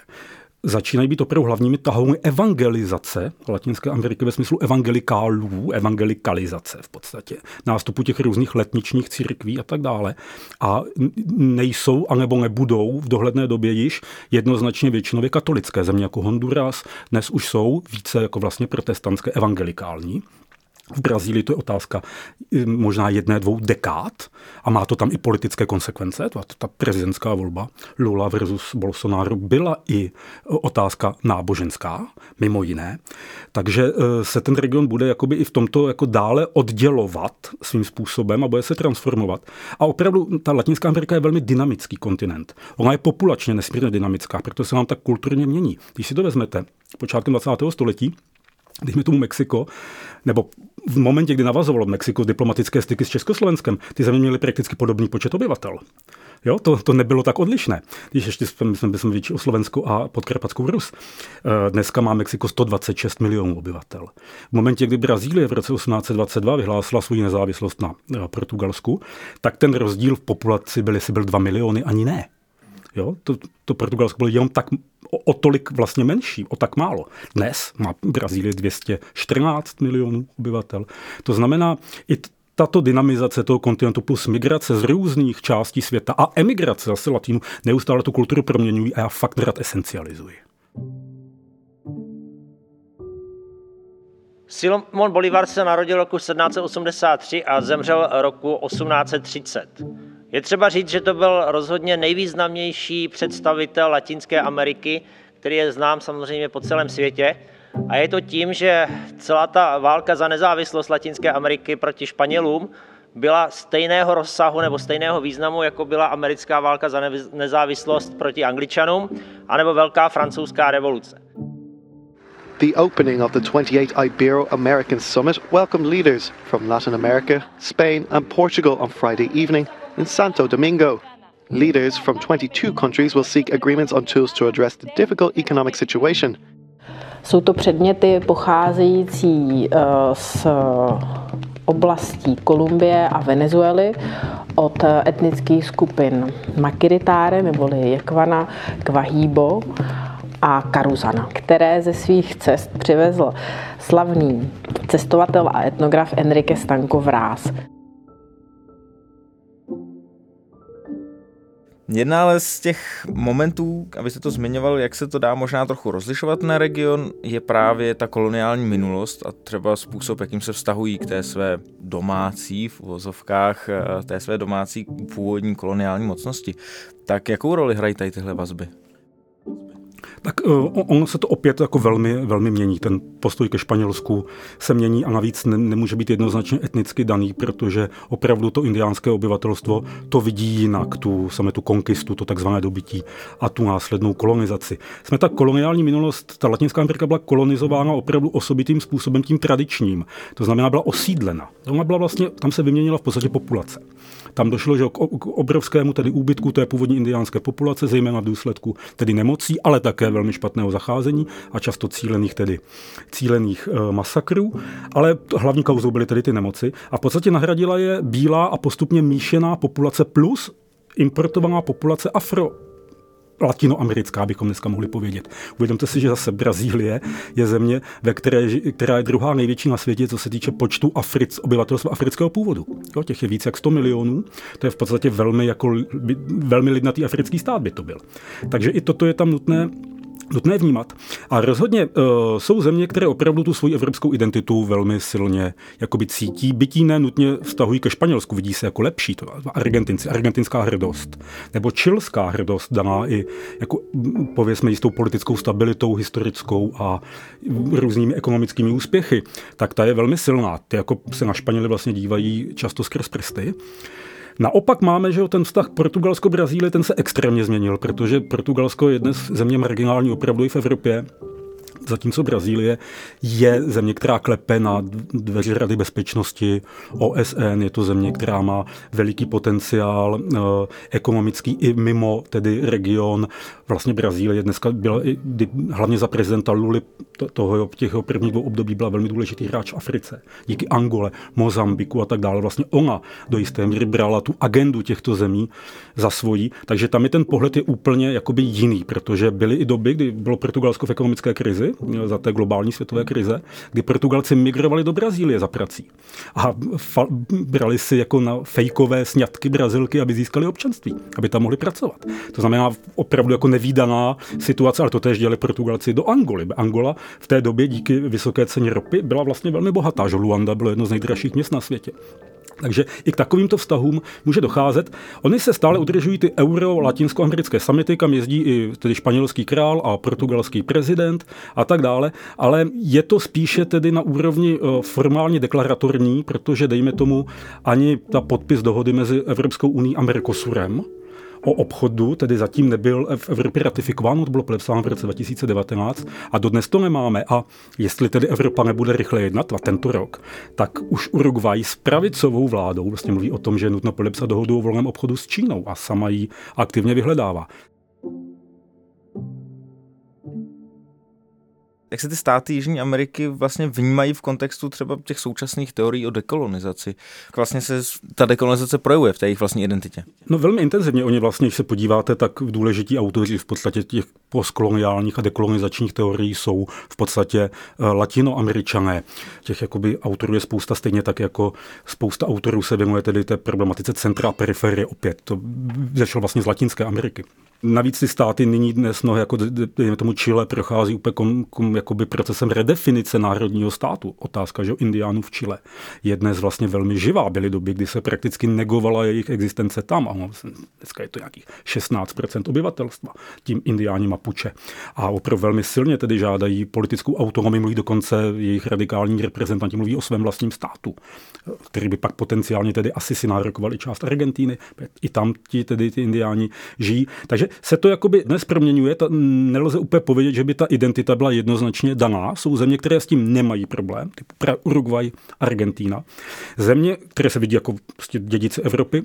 začínají být opravdu hlavními tahouny evangelizace Latinské Ameriky ve smyslu evangelikálů, evangelikalizace v podstatě, nástupu těch různých letničních církví a tak dále. A nejsou, anebo nebudou v dohledné době již jednoznačně většinově katolické země jako Honduras, dnes už jsou více jako vlastně protestantské evangelikální. V Brazílii to je otázka možná jedné, dvou dekád a má to tam i politické konsekvence. Ta, ta prezidentská volba Lula versus Bolsonaro byla i otázka náboženská, mimo jiné. Takže e, se ten region bude jakoby i v tomto jako dále oddělovat svým způsobem a bude se transformovat. A opravdu ta Latinská Amerika je velmi dynamický kontinent. Ona je populačně nesmírně dynamická, protože se nám tak kulturně mění. Když si to vezmete, počátkem 20. století, dejme tomu Mexiko, nebo v momentě, kdy navazovalo Mexiko diplomatické styky s Československem, ty země měly prakticky podobný počet obyvatel. Jo, to, to nebylo tak odlišné. Když ještě jsme, jsme, jsme větší o Slovensku a podkarpatskou Rus. Eh, dneska má Mexiko 126 milionů obyvatel. V momentě, kdy Brazílie v roce 1822 vyhlásila svou nezávislost na eh, Portugalsku, tak ten rozdíl v populaci byl, jestli byl 2 miliony, ani ne. Jo? To, to Portugalsko bylo jenom tak o, o tolik vlastně menší, o tak málo. Dnes má Brazílie 214 milionů obyvatel. To znamená, i tato dynamizace toho kontinentu plus migrace z různých částí světa a emigrace zase latinu neustále tu kulturu proměňují a já fakt rád esencializuji. Simon Bolivar se narodil roku 1783 a zemřel roku 1830. Je třeba říct, že to byl rozhodně nejvýznamnější představitel Latinské Ameriky, který je znám samozřejmě po celém světě. A je to tím, že celá ta válka za nezávislost Latinské Ameriky proti Španělům byla stejného rozsahu nebo stejného významu, jako byla americká válka za nezávislost proti Angličanům, anebo Velká francouzská revoluce. The opening of the 28th Ibero-American Summit welcomed leaders from Latin America, Spain and Portugal on Friday evening in Santo Domingo. Leaders from 22 countries will seek agreements on tools to address the difficult economic situation. Jsou to předměty pocházející eh, z oblastí Kolumbie a Venezuely od etnických skupin Makiritáre neboli Jekvana, Kvahibo a Karuzana, které ze svých cest přivezl slavný cestovatel a etnograf Enrique Stanko Vrás. Jedna ale z těch momentů, aby se to zmiňoval, jak se to dá možná trochu rozlišovat na region, je právě ta koloniální minulost a třeba způsob, jakým se vztahují k té své domácí, v uvozovkách, eh, té své domácí původní koloniální mocnosti. Tak jakou roli hrají tady tyhle vazby? Tak eh, ono se to opět jako velmi, velmi mění. Ten postoj ke Španělsku se mění a navíc ne, nemůže být jednoznačně etnicky daný, protože opravdu to indiánské obyvatelstvo to vidí jinak, tu, samé tu konkistu, to takzvané dobytí a tu následnou kolonizaci. Jsme ta koloniální minulost, ta Latinská Amerika byla kolonizována opravdu osobitým způsobem, tím tradičním. To znamená, byla osídlena. Ona byla vlastně, tam se vyměnila v podstatě populace. Tam došlo že k, obrovskému tedy úbytku té původní indiánské populace, zejména v důsledku tedy nemocí, ale také velmi špatného zacházení a často cílených tedy cílených e, masakrů, ale hlavní kauzou byly tedy ty nemoci. A v podstatě nahradila je bílá a postupně míšená populace plus importovaná populace afro latinoamerická, bychom dneska mohli povědět. Uvědomte si, že zase Brazílie je země, ve které, která je druhá největší na světě, co se týče počtu Afric, obyvatelstva afrického původu. Jo, těch je více jak 100 milionů, to je v podstatě velmi, jako, velmi lidnatý africký stát by to byl. Takže i toto je tam nutné nutné vnímat. A rozhodně uh, jsou země, které opravdu tu svoji evropskou identitu velmi silně jakoby cítí, bytí ne nutně vztahují ke Španělsku, vidí se jako lepší, to Argentinci, argentinská hrdost, nebo čilská hrdost daná i jako pověsme jistou politickou stabilitou historickou a různými ekonomickými úspěchy, tak ta je velmi silná. Ty jako se na Španěli vlastně dívají často skrz prsty. Naopak máme, že ten vztah Portugalsko-Brazílie, ten se extrémně změnil, protože Portugalsko je dnes země marginální opravdu i v Evropě zatímco Brazílie je země, která klepe na dveře Rady bezpečnosti OSN, je to země, která má veliký potenciál eh, ekonomický i mimo tedy region. Vlastně Brazílie dneska byla i, hlavně za prezidenta Luli toho těch prvních dvou období byla velmi důležitý hráč v Africe. Díky Angole, Mozambiku a tak dále. Vlastně ona do jisté míry brala tu agendu těchto zemí za svojí, takže tam je ten pohled je úplně jakoby jiný, protože byly i doby, kdy bylo Portugalsko v ekonomické krizi, za té globální světové krize, kdy Portugalci migrovali do Brazílie za prací a brali si jako na fejkové sňatky Brazilky, aby získali občanství, aby tam mohli pracovat. To znamená opravdu jako nevýdaná situace, ale to tež dělali Portugalci do Angoly. Angola v té době díky vysoké ceně ropy byla vlastně velmi bohatá, že Luanda bylo jedno z nejdražších měst na světě. Takže i k takovýmto vztahům může docházet. Oni se stále udržují ty euro-latinskoamerické samity, kam jezdí i tedy španělský král a portugalský prezident a tak dále, ale je to spíše tedy na úrovni eh, formálně deklaratorní, protože dejme tomu ani ta podpis dohody mezi Evropskou uní a Mercosurem, o obchodu, tedy zatím nebyl v Evropě ratifikován, to bylo podepsáno v roce 2019 a dodnes to nemáme. A jestli tedy Evropa nebude rychle jednat a tento rok, tak už Uruguay s pravicovou vládou vlastně mluví o tom, že je nutno podepsat dohodu o volném obchodu s Čínou a sama ji aktivně vyhledává. Jak se ty státy Jižní Ameriky vlastně vnímají v kontextu třeba těch současných teorií o dekolonizaci. Vlastně se ta dekolonizace projevuje v té jejich vlastní identitě? No velmi intenzivně. Oni vlastně, když se podíváte, tak důležití autoři v podstatě těch postkoloniálních a dekolonizačních teorií jsou v podstatě eh, latinoameričané. Těch jakoby autorů je spousta, stejně tak jako spousta autorů se věnuje tedy té problematice centra a periferie opět. To zešlo vlastně z Latinské Ameriky. Navíc ty státy nyní dnes, no, jako dejme tomu Chile, prochází úplně kom, kom, jakoby procesem redefinice národního státu. Otázka, že indiánů v Chile je dnes vlastně velmi živá. Byly doby, kdy se prakticky negovala jejich existence tam. A dneska je to nějakých 16% obyvatelstva, tím indiáni Mapuche. A opravdu velmi silně tedy žádají politickou autonomii, mluví dokonce jejich radikální reprezentanti mluví o svém vlastním státu, který by pak potenciálně tedy asi si nárokovali část Argentíny. I tam ti tedy ty indiáni žijí. Takže se to jakoby dnes proměňuje, ta, nelze úplně povědět, že by ta identita byla jednoznačně daná. Jsou země, které s tím nemají problém, typu Uruguay, Argentína. Země, které se vidí jako prostě dědice Evropy,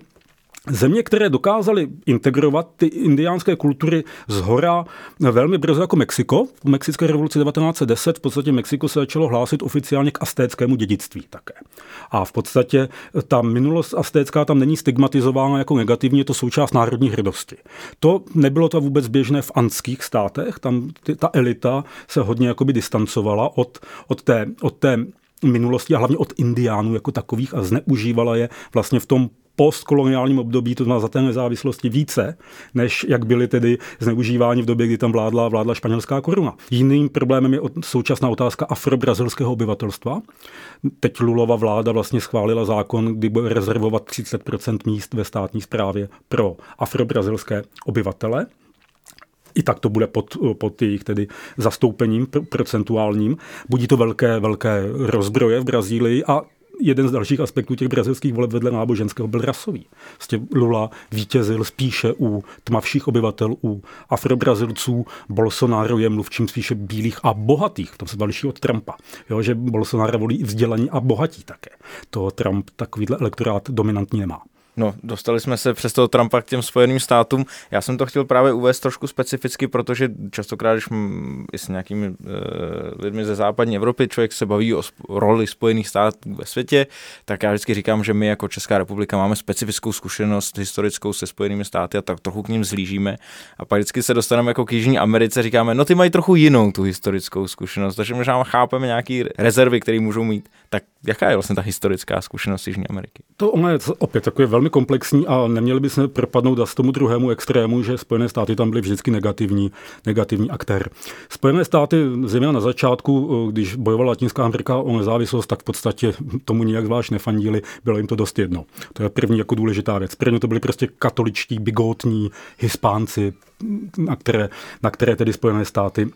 Země, které dokázaly integrovat ty indiánské kultury z hora velmi brzo jako Mexiko. V Mexické revoluci 1910 v podstatě Mexiko se začalo hlásit oficiálně k astéckému dědictví také. A v podstatě ta minulost astécká tam není stigmatizována jako negativní, je to součást národní hrdosti. To nebylo to vůbec běžné v andských státech, tam ty, ta elita se hodně jakoby distancovala od, od té, od té minulosti a hlavně od indiánů jako takových a zneužívala je vlastně v tom postkoloniálním období, to znamená za té nezávislosti více, než jak byly tedy zneužíváni v době, kdy tam vládla, vládla španělská koruna. Jiným problémem je současná otázka afrobrazilského obyvatelstva. Teď Lulova vláda vlastně schválila zákon, kdy bude rezervovat 30% míst ve státní správě pro afrobrazilské obyvatele. I tak to bude pod, pod jejich tedy zastoupením procentuálním. Budí to velké, velké rozbroje v Brazílii a jeden z dalších aspektů těch brazilských voleb vedle náboženského byl rasový. Vlastně Lula vítězil spíše u tmavších obyvatel, u afrobrazilců. Bolsonaro je mluvčím spíše bílých a bohatých. To se další od Trumpa. Jo, že Bolsonaro volí vzdělaní a bohatí také. To Trump takovýhle elektorát dominantní nemá. No, dostali jsme se přes toho Trumpa k těm Spojeným státům. Já jsem to chtěl právě uvést trošku specificky, protože častokrát, když i s nějakými uh, lidmi ze západní Evropy člověk se baví o roli Spojených států ve světě, tak já vždycky říkám, že my jako Česká republika máme specifickou zkušenost historickou se Spojenými státy a tak trochu k ním zlížíme. A pak vždycky se dostaneme jako k Jižní Americe, říkáme, no ty mají trochu jinou tu historickou zkušenost, takže možná chápeme nějaké rezervy, které můžou mít. Tak jaká je vlastně ta historická zkušenost Jižní Ameriky? To ono je opět takové velmi velmi komplexní a neměli bychom propadnout z tomu druhému extrému, že Spojené státy tam byly vždycky negativní, negativní aktér. Spojené státy, zejména na začátku, když bojovala Latinská Amerika o nezávislost, tak v podstatě tomu nijak zvlášť nefandili, bylo jim to dost jedno. To je první jako důležitá věc. První to byli prostě katoličtí, bigotní hispánci, na které, na které tedy Spojené státy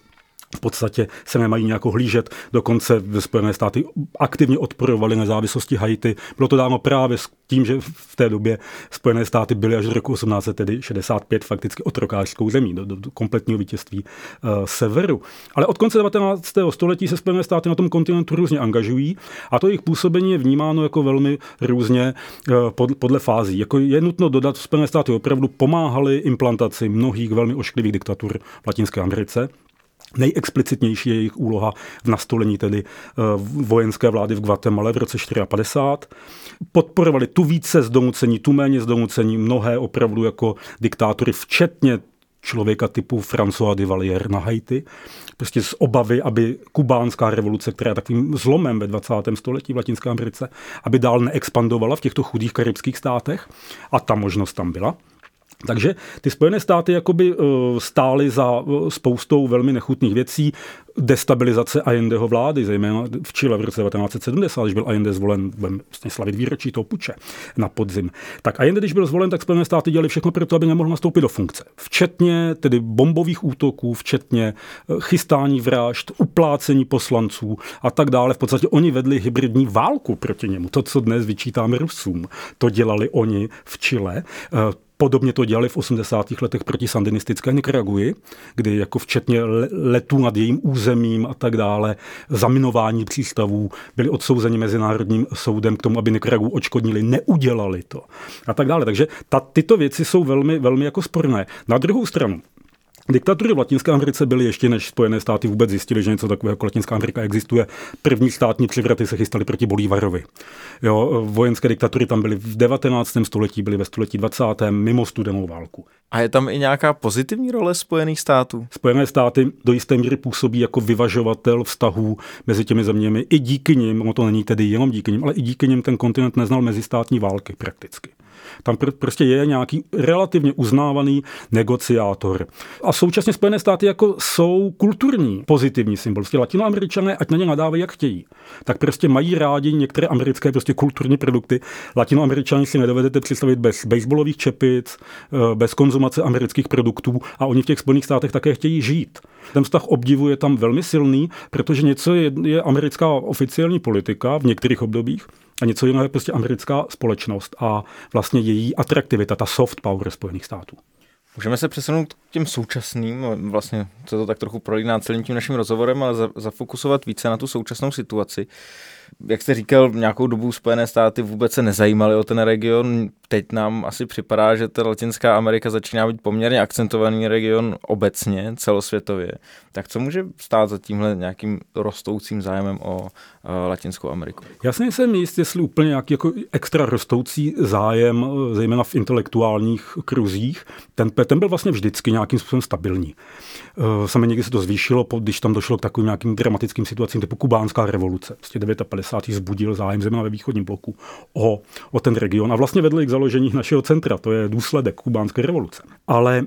v podstatě se nemají nějak hlížet. Dokonce ve Spojené státy aktivně odporovaly nezávislosti Haiti. Bylo to dáno právě s tím, že v té době Spojené státy byly až do roku 1865 fakticky otrokářskou zemí, do, do, do kompletního vítězství uh, severu. Ale od konce 19. století se Spojené státy na tom kontinentu různě angažují a to jejich působení je vnímáno jako velmi různě uh, pod, podle fází. Jako je nutno dodat, Spojené státy opravdu pomáhaly implantaci mnohých velmi ošklivých diktatur v Latinské Americe. Nejexplicitnější je jejich úloha v nastolení tedy eh, vojenské vlády v Guatemala v roce 54. Podporovali tu více zdonucení, tu méně zdonucení, mnohé opravdu jako diktátory, včetně člověka typu François de Valier na Haiti. Prostě z obavy, aby kubánská revoluce, která je takovým zlomem ve 20. století v Latinské Americe, aby dál neexpandovala v těchto chudých karibských státech. A ta možnost tam byla. Takže ty Spojené státy jakoby eh, stály za eh, spoustou velmi nechutných věcí, destabilizace Allendeho vlády, zejména v Chile v roce 1970, když byl Allende zvolen, budeme vlastně slavit výročí toho puče na podzim. Tak Allende, když byl zvolen, tak Spojené státy dělali všechno pro to, aby nemohl nastoupit do funkce. Včetně tedy bombových útoků, včetně eh, chystání vražd, uplácení poslanců a tak dále. V podstatě oni vedli hybridní válku proti němu. To, co dnes vyčítáme Rusům, to dělali oni v Chile. Podobně to dělali v 80. letech proti sandinistické Nikaraguji, kdy jako včetně letů nad jejím územím a tak dále, zaminování přístavů, byli odsouzeni Mezinárodním soudem k tomu, aby Nikaragu očkodnili, neudělali to a tak dále. Takže ta, tyto věci jsou velmi, velmi jako sporné. Na druhou stranu, Diktatury v Latinské Americe byly ještě, než Spojené státy vůbec zjistili, že něco takového jako Latinská Amerika existuje. První státní převraty se chystaly proti Bolívarovi. Jo, vojenské diktatury tam byly v 19. století, byly ve století 20. mimo studenou válku. A je tam i nějaká pozitivní role Spojených států? Spojené státy do jisté míry působí jako vyvažovatel vztahů mezi těmi zeměmi. I díky nim, no to není tedy jenom díky nim, ale i díky nim ten kontinent neznal mezistátní války prakticky. Tam pr- prostě je nějaký relativně uznávaný negociátor. A současně Spojené státy jako jsou kulturní pozitivní symbol. Prostě latinoameričané, ať na ně nadávají, jak chtějí, tak prostě mají rádi některé americké prostě kulturní produkty. Latinoameričané si nedovedete představit bez baseballových čepic, eh, bez konzumace amerických produktů a oni v těch Spojených státech také chtějí žít. Ten vztah obdivu je tam velmi silný, protože něco je, je americká oficiální politika v některých obdobích a něco jiného je prostě americká společnost a vlastně její atraktivita, ta soft power Spojených států. Můžeme se přesunout k těm současným, vlastně se to tak trochu prolíná celým tím naším rozhovorem, ale zafokusovat více na tu současnou situaci jak jste říkal, nějakou dobu Spojené státy vůbec se nezajímaly o ten region. Teď nám asi připadá, že ta Latinská Amerika začíná být poměrně akcentovaný region obecně, celosvětově. Tak co může stát za tímhle nějakým rostoucím zájmem o uh, Latinskou Ameriku? Já si nejsem jist, jestli úplně nějaký jako extra rostoucí zájem, zejména v intelektuálních kruzích. Ten, ten byl vlastně vždycky nějakým způsobem stabilní. Uh, Sami někdy se to zvýšilo, když tam došlo k takovým nějakým dramatickým situacím typu kubánská revoluce. Prostě 50. zbudil zájem zejména ve východním bloku o, o ten region a vlastně vedl k založení našeho centra. To je důsledek kubánské revoluce. Ale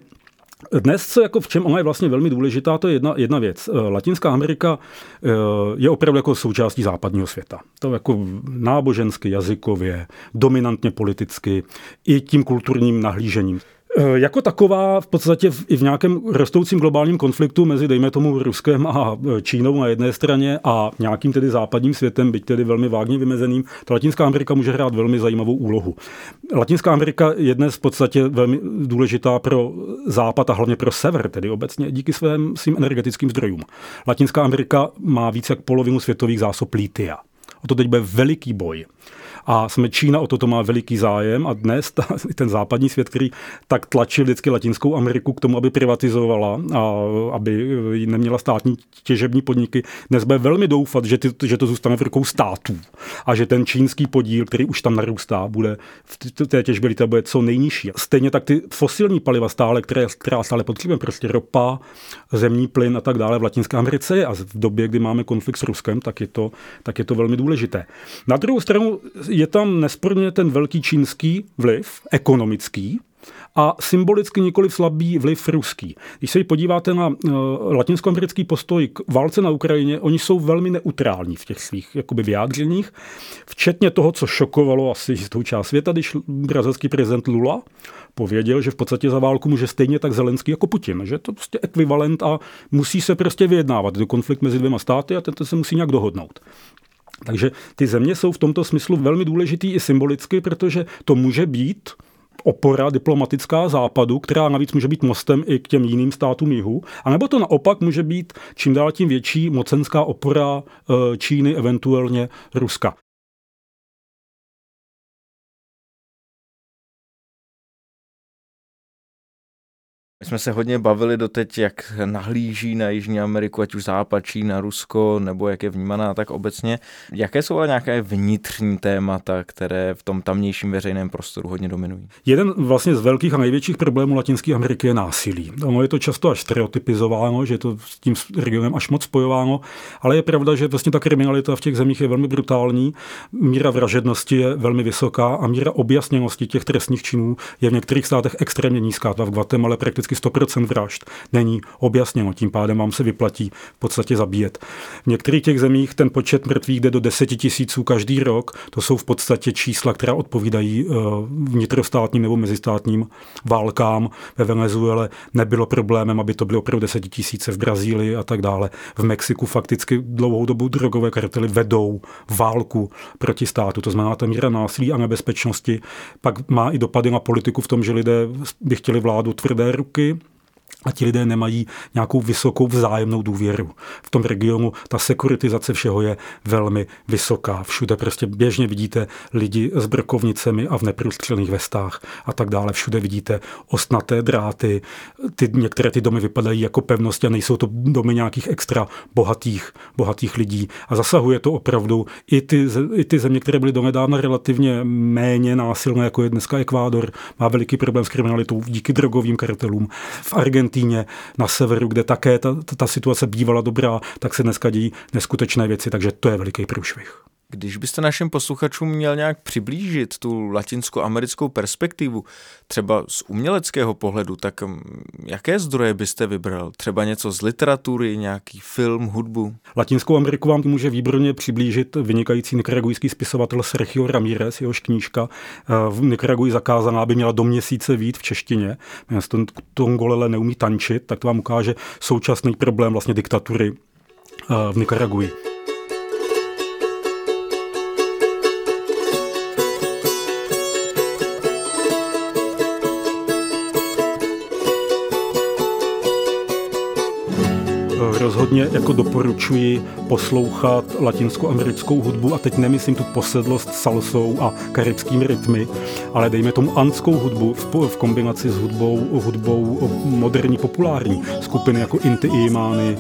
dnes, co jako v čem ona je vlastně velmi důležitá, to je jedna, jedna věc. Eh, Latinská Amerika eh, je opravdu jako součástí západního světa. To jako nábožensky, jazykově, dominantně politicky, i tím kulturním nahlížením. Eh, jako taková v podstatě v, i v nějakém rostoucím globálním konfliktu mezi, dejme tomu, Ruskem a eh, Čínou na jedné straně a nějakým tedy západním světem, byť tedy velmi vágně vymezeným, ta Latinská Amerika může hrát velmi zajímavou úlohu. Latinská Amerika je dnes v podstatě velmi důležitá pro západ a hlavně pro sever, tedy obecně díky svým, svým energetickým zdrojům. Latinská Amerika má více jak polovinu světových zásob lítia. O to teď bude veliký boj. A jsme Čína o toto má veliký zájem a dnes ta, *laughs* ten západní svět, který tak tlačil vždycky Latinskou Ameriku k tomu, aby privatizovala a aby neměla státní těžební podniky, dnes bude velmi doufat, že, ty, že to zůstane v rukou států a že ten čínský podíl, který už tam narůstá, bude v té těžbě lita bude co nejnižší. Stejně tak ty fosilní paliva stále, které, která stále potřebujeme, prostě ropa, zemní plyn a tak dále v Latinské Americe a v době, kdy máme konflikt s Ruskem, tak je to, tak je to velmi důležité. Na druhou stranu je tam nesporně ten velký čínský vliv, ekonomický, a symbolicky nikoli slabý vliv ruský. Když se podíváte na uh, latinskoamerický postoj k válce na Ukrajině, oni jsou velmi neutrální v těch svých jakoby, vyjádřeních, včetně toho, co šokovalo asi jistou část světa, když brazilský prezident Lula pověděl, že v podstatě za válku může stejně tak Zelenský jako Putin, že to prostě ekvivalent a musí se prostě vyjednávat. do konflikt mezi dvěma státy a tento se musí nějak dohodnout. Takže ty země jsou v tomto smyslu velmi důležitý i symbolicky, protože to může být opora diplomatická západu, která navíc může být mostem i k těm jiným státům jihu, a nebo to naopak může být čím dál tím větší mocenská opora eh, Číny, eventuálně Ruska. Jsme se hodně bavili doteď, jak nahlíží na Jižní Ameriku, ať už zápačí na Rusko, nebo jak je vnímaná tak obecně. Jaké jsou ale nějaké vnitřní témata, které v tom tamnějším veřejném prostoru hodně dominují? Jeden vlastně z velkých a největších problémů Latinské Ameriky je násilí. Ono je to často až stereotypizováno, že je to s tím regionem až moc spojováno, ale je pravda, že vlastně ta kriminalita v těch zemích je velmi brutální, míra vražednosti je velmi vysoká a míra objasněnosti těch trestních činů je v některých státech extrémně nízká. V Guatemala prakticky prakticky 100% vražd není objasněno. Tím pádem vám se vyplatí v podstatě zabíjet. V některých těch zemích ten počet mrtvých jde do 10 tisíců každý rok. To jsou v podstatě čísla, která odpovídají eh, vnitrostátním nebo mezistátním válkám. Ve Venezuele nebylo problémem, aby to bylo opravdu 10 tisíce v Brazílii a tak dále. V Mexiku fakticky dlouhou dobu drogové kartely vedou válku proti státu. To znamená, ta míra násilí a nebezpečnosti pak má i dopady na politiku v tom, že lidé by chtěli vládu tvrdé роки a ti lidé nemají nějakou vysokou vzájemnou důvěru. V tom regionu ta sekuritizace všeho je velmi vysoká. Všude prostě běžně vidíte lidi s brkovnicemi a v neprůstřelných vestách a tak dále. Všude vidíte ostnaté dráty. Ty, některé ty domy vypadají jako pevnosti a nejsou to domy nějakých extra bohatých, bohatých lidí. A zasahuje to opravdu i ty, i ty země, které byly donedávna relativně méně násilné, jako je dneska Ekvádor, má veliký problém s kriminalitou díky drogovým kartelům. V Argentině Argentíně na severu, kde také ta, ta, situace bývala dobrá, tak se dneska dějí neskutečné věci, takže to je veliký průšvih. Když byste našim posluchačům měl nějak přiblížit tu latinskoamerickou perspektivu, třeba z uměleckého pohledu, tak mm, jaké zdroje byste vybral? Třeba něco z literatury, nějaký film, hudbu? Latinskou Ameriku vám může výborně přiblížit vynikající nikaragujský spisovatel Sergio Ramírez, jehož knížka eh, v Nikaraguji zakázaná by měla do měsíce vít v češtině. Ten Tongolele neumí tančit, tak to vám ukáže současný problém vlastně diktatury eh, v Nikaraguji. Rozhodně jako doporučuji poslouchat latinskoamerickou hudbu a teď nemyslím tu posedlost salsou a karibskými rytmy, ale dejme tomu anskou hudbu v, v kombinaci s hudbou, hudbou moderní populární. Skupiny jako Inti Imány,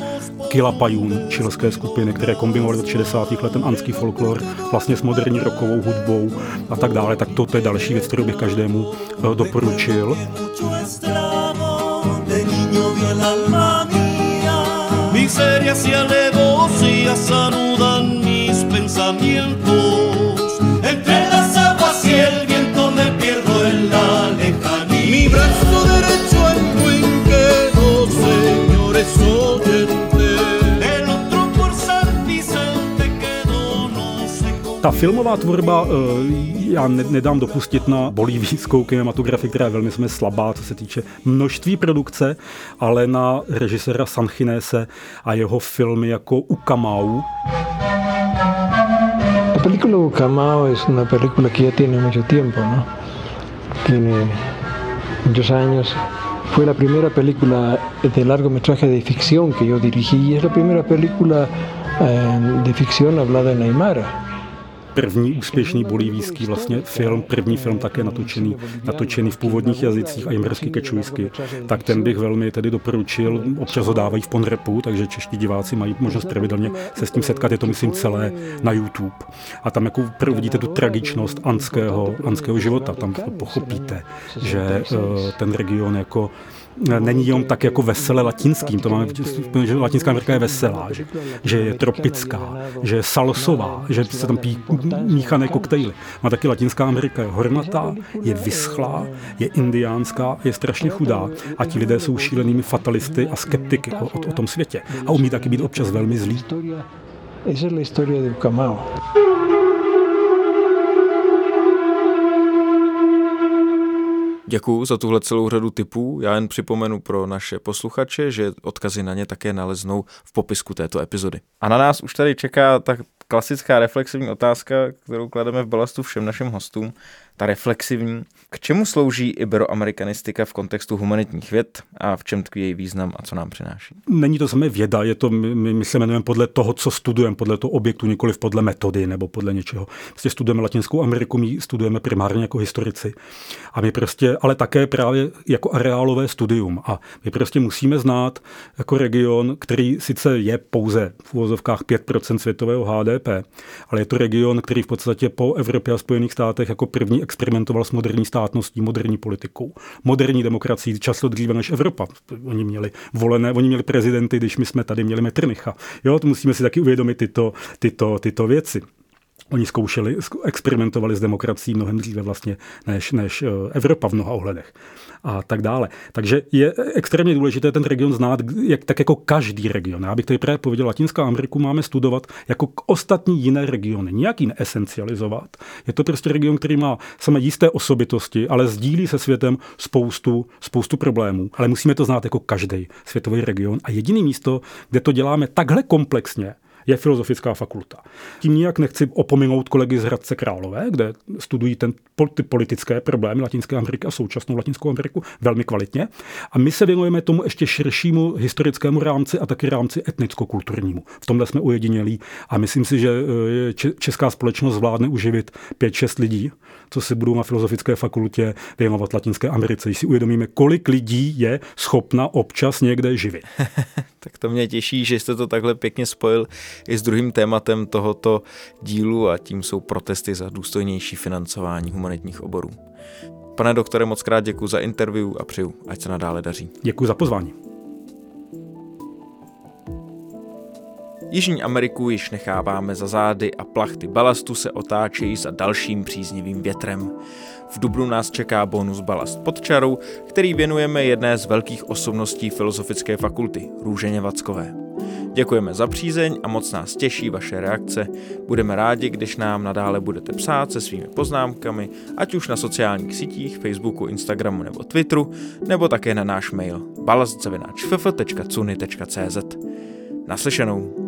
Kilapajun, čilské skupiny, které kombinovaly od 60. let ten anský folklor vlastně s moderní rokovou hudbou a tak dále, tak to, to je další věc, kterou bych každému eh, doporučil. Miserias y alevosías anudan mis pensamientos. Entre las aguas y el viento me pierdo en la lejanía. Mi brazo derecho encuenquedo, señores oyentes. Ta filmová tvorba uh, já ne, nedám dopustit na bolívijskou kinematografii, která je velmi jsme slabá, co se týče množství produkce, ale na režiséra Sanchinese a jeho filmy jako Ukamau. La película Ukamau es una película que ya tiene mucho tiempo, ¿no? Tiene muchos años. Fue la primera película de largometraje de ficción que yo dirigí y es la primera película eh, de ficción hablada en Aymara. První úspěšný bolivijský vlastně film, první film také natočený, natočený v původních jazycích a jmersky kečujsky, tak ten bych velmi tedy doporučil. Občas ho dávají v Ponrepu, takže čeští diváci mají možnost pravidelně se s tím setkat. Je to, myslím, celé na YouTube. A tam jako vidíte tu tragičnost anského, anského života. Tam pochopíte, že uh, ten region jako není jenom tak jako veselé latinským, to máme, že Latinská Amerika je veselá, že, že je tropická, že je salsová, že se tam pí míchané koktejly. Má taky Latinská Amerika je hornatá, je vyschlá, je indiánská, je strašně chudá a ti lidé jsou šílenými fatalisty a skeptiky o, o, o tom světě. A umí taky být občas velmi zlí. Esa es la historia de Ucamao. Děkuji za tuhle celou řadu typů. Já jen připomenu pro naše posluchače, že odkazy na ně také naleznou v popisku této epizody. A na nás už tady čeká ta klasická reflexivní otázka, kterou klademe v balastu všem našim hostům ta reflexivní. K čemu slouží iberoamerikanistika v kontextu humanitních věd a v čem tkví její význam a co nám přináší? Není to samé věda, je to, my, my se jmenujeme podle toho, co studujeme, podle toho objektu, nikoli podle metody nebo podle něčeho. Prostě studujeme Latinskou Ameriku, my studujeme primárně jako historici. A my prostě, ale také právě jako areálové studium. A my prostě musíme znát jako region, který sice je pouze v úvozovkách 5% světového HDP, ale je to region, který v podstatě po Evropě a Spojených státech jako první experimentoval s moderní státností, moderní politikou, moderní demokracií často dříve než Evropa. Oni měli volené, oni měli prezidenty, když my jsme tady měli Metrnicha. Jo, to musíme si taky uvědomit tyto, tyto, tyto věci. Oni zkoušeli, experimentovali s demokracií mnohem dříve vlastně než, než eh, Evropa v mnoha ohledech a tak dále. Takže je extrémně důležité ten region znát, jak, tak jako každý region. Já bych tady právě pověděl, Latinská Ameriku máme studovat jako ostatní jiné regiony, nějak ji neesencializovat. Je to prostě region, který má samé jisté osobitosti, ale sdílí se světem spoustu, spoustu problémů. Ale musíme to znát jako každý světový region. A jediný místo, kde to děláme takhle komplexně, je Filozofická fakulta. Tím nijak nechci opominout kolegy z Hradce Králové, kde studují ten, ty politické problémy Latinské Ameriky a současnou Latinskou Ameriku velmi kvalitně. A my se věnujeme tomu ještě širšímu historickému rámci a taky rámci etnicko-kulturnímu. V tomhle jsme ujedinělí a myslím si, že eh, česká společnost zvládne uživit 5-6 lidí, co si budou na Filozofické fakultě věnovat Latinské Americe. Když si uvědomíme, kolik lidí je schopna občas někde živit. *laughs* tak to mě těší, že jste to takhle pěkně spojil i s druhým tématem tohoto dílu a tím jsou protesty za důstojnější financování humanitních oborů. Pane doktore, moc krát děkuji za interview a přeju, ať se nadále daří. Děkuji za pozvání. Jižní Ameriku již necháváme za zády a plachty balastu se otáčejí za dalším příznivým větrem. V Dubnu nás čeká bonus balast pod čarou, který věnujeme jedné z velkých osobností Filozofické fakulty, Růženě Vackové. Děkujeme za přízeň a moc nás těší vaše reakce. Budeme rádi, když nám nadále budete psát se svými poznámkami, ať už na sociálních sítích, Facebooku, Instagramu nebo Twitteru, nebo také na náš mail balastzavináčff.cuny.cz. Naslyšenou.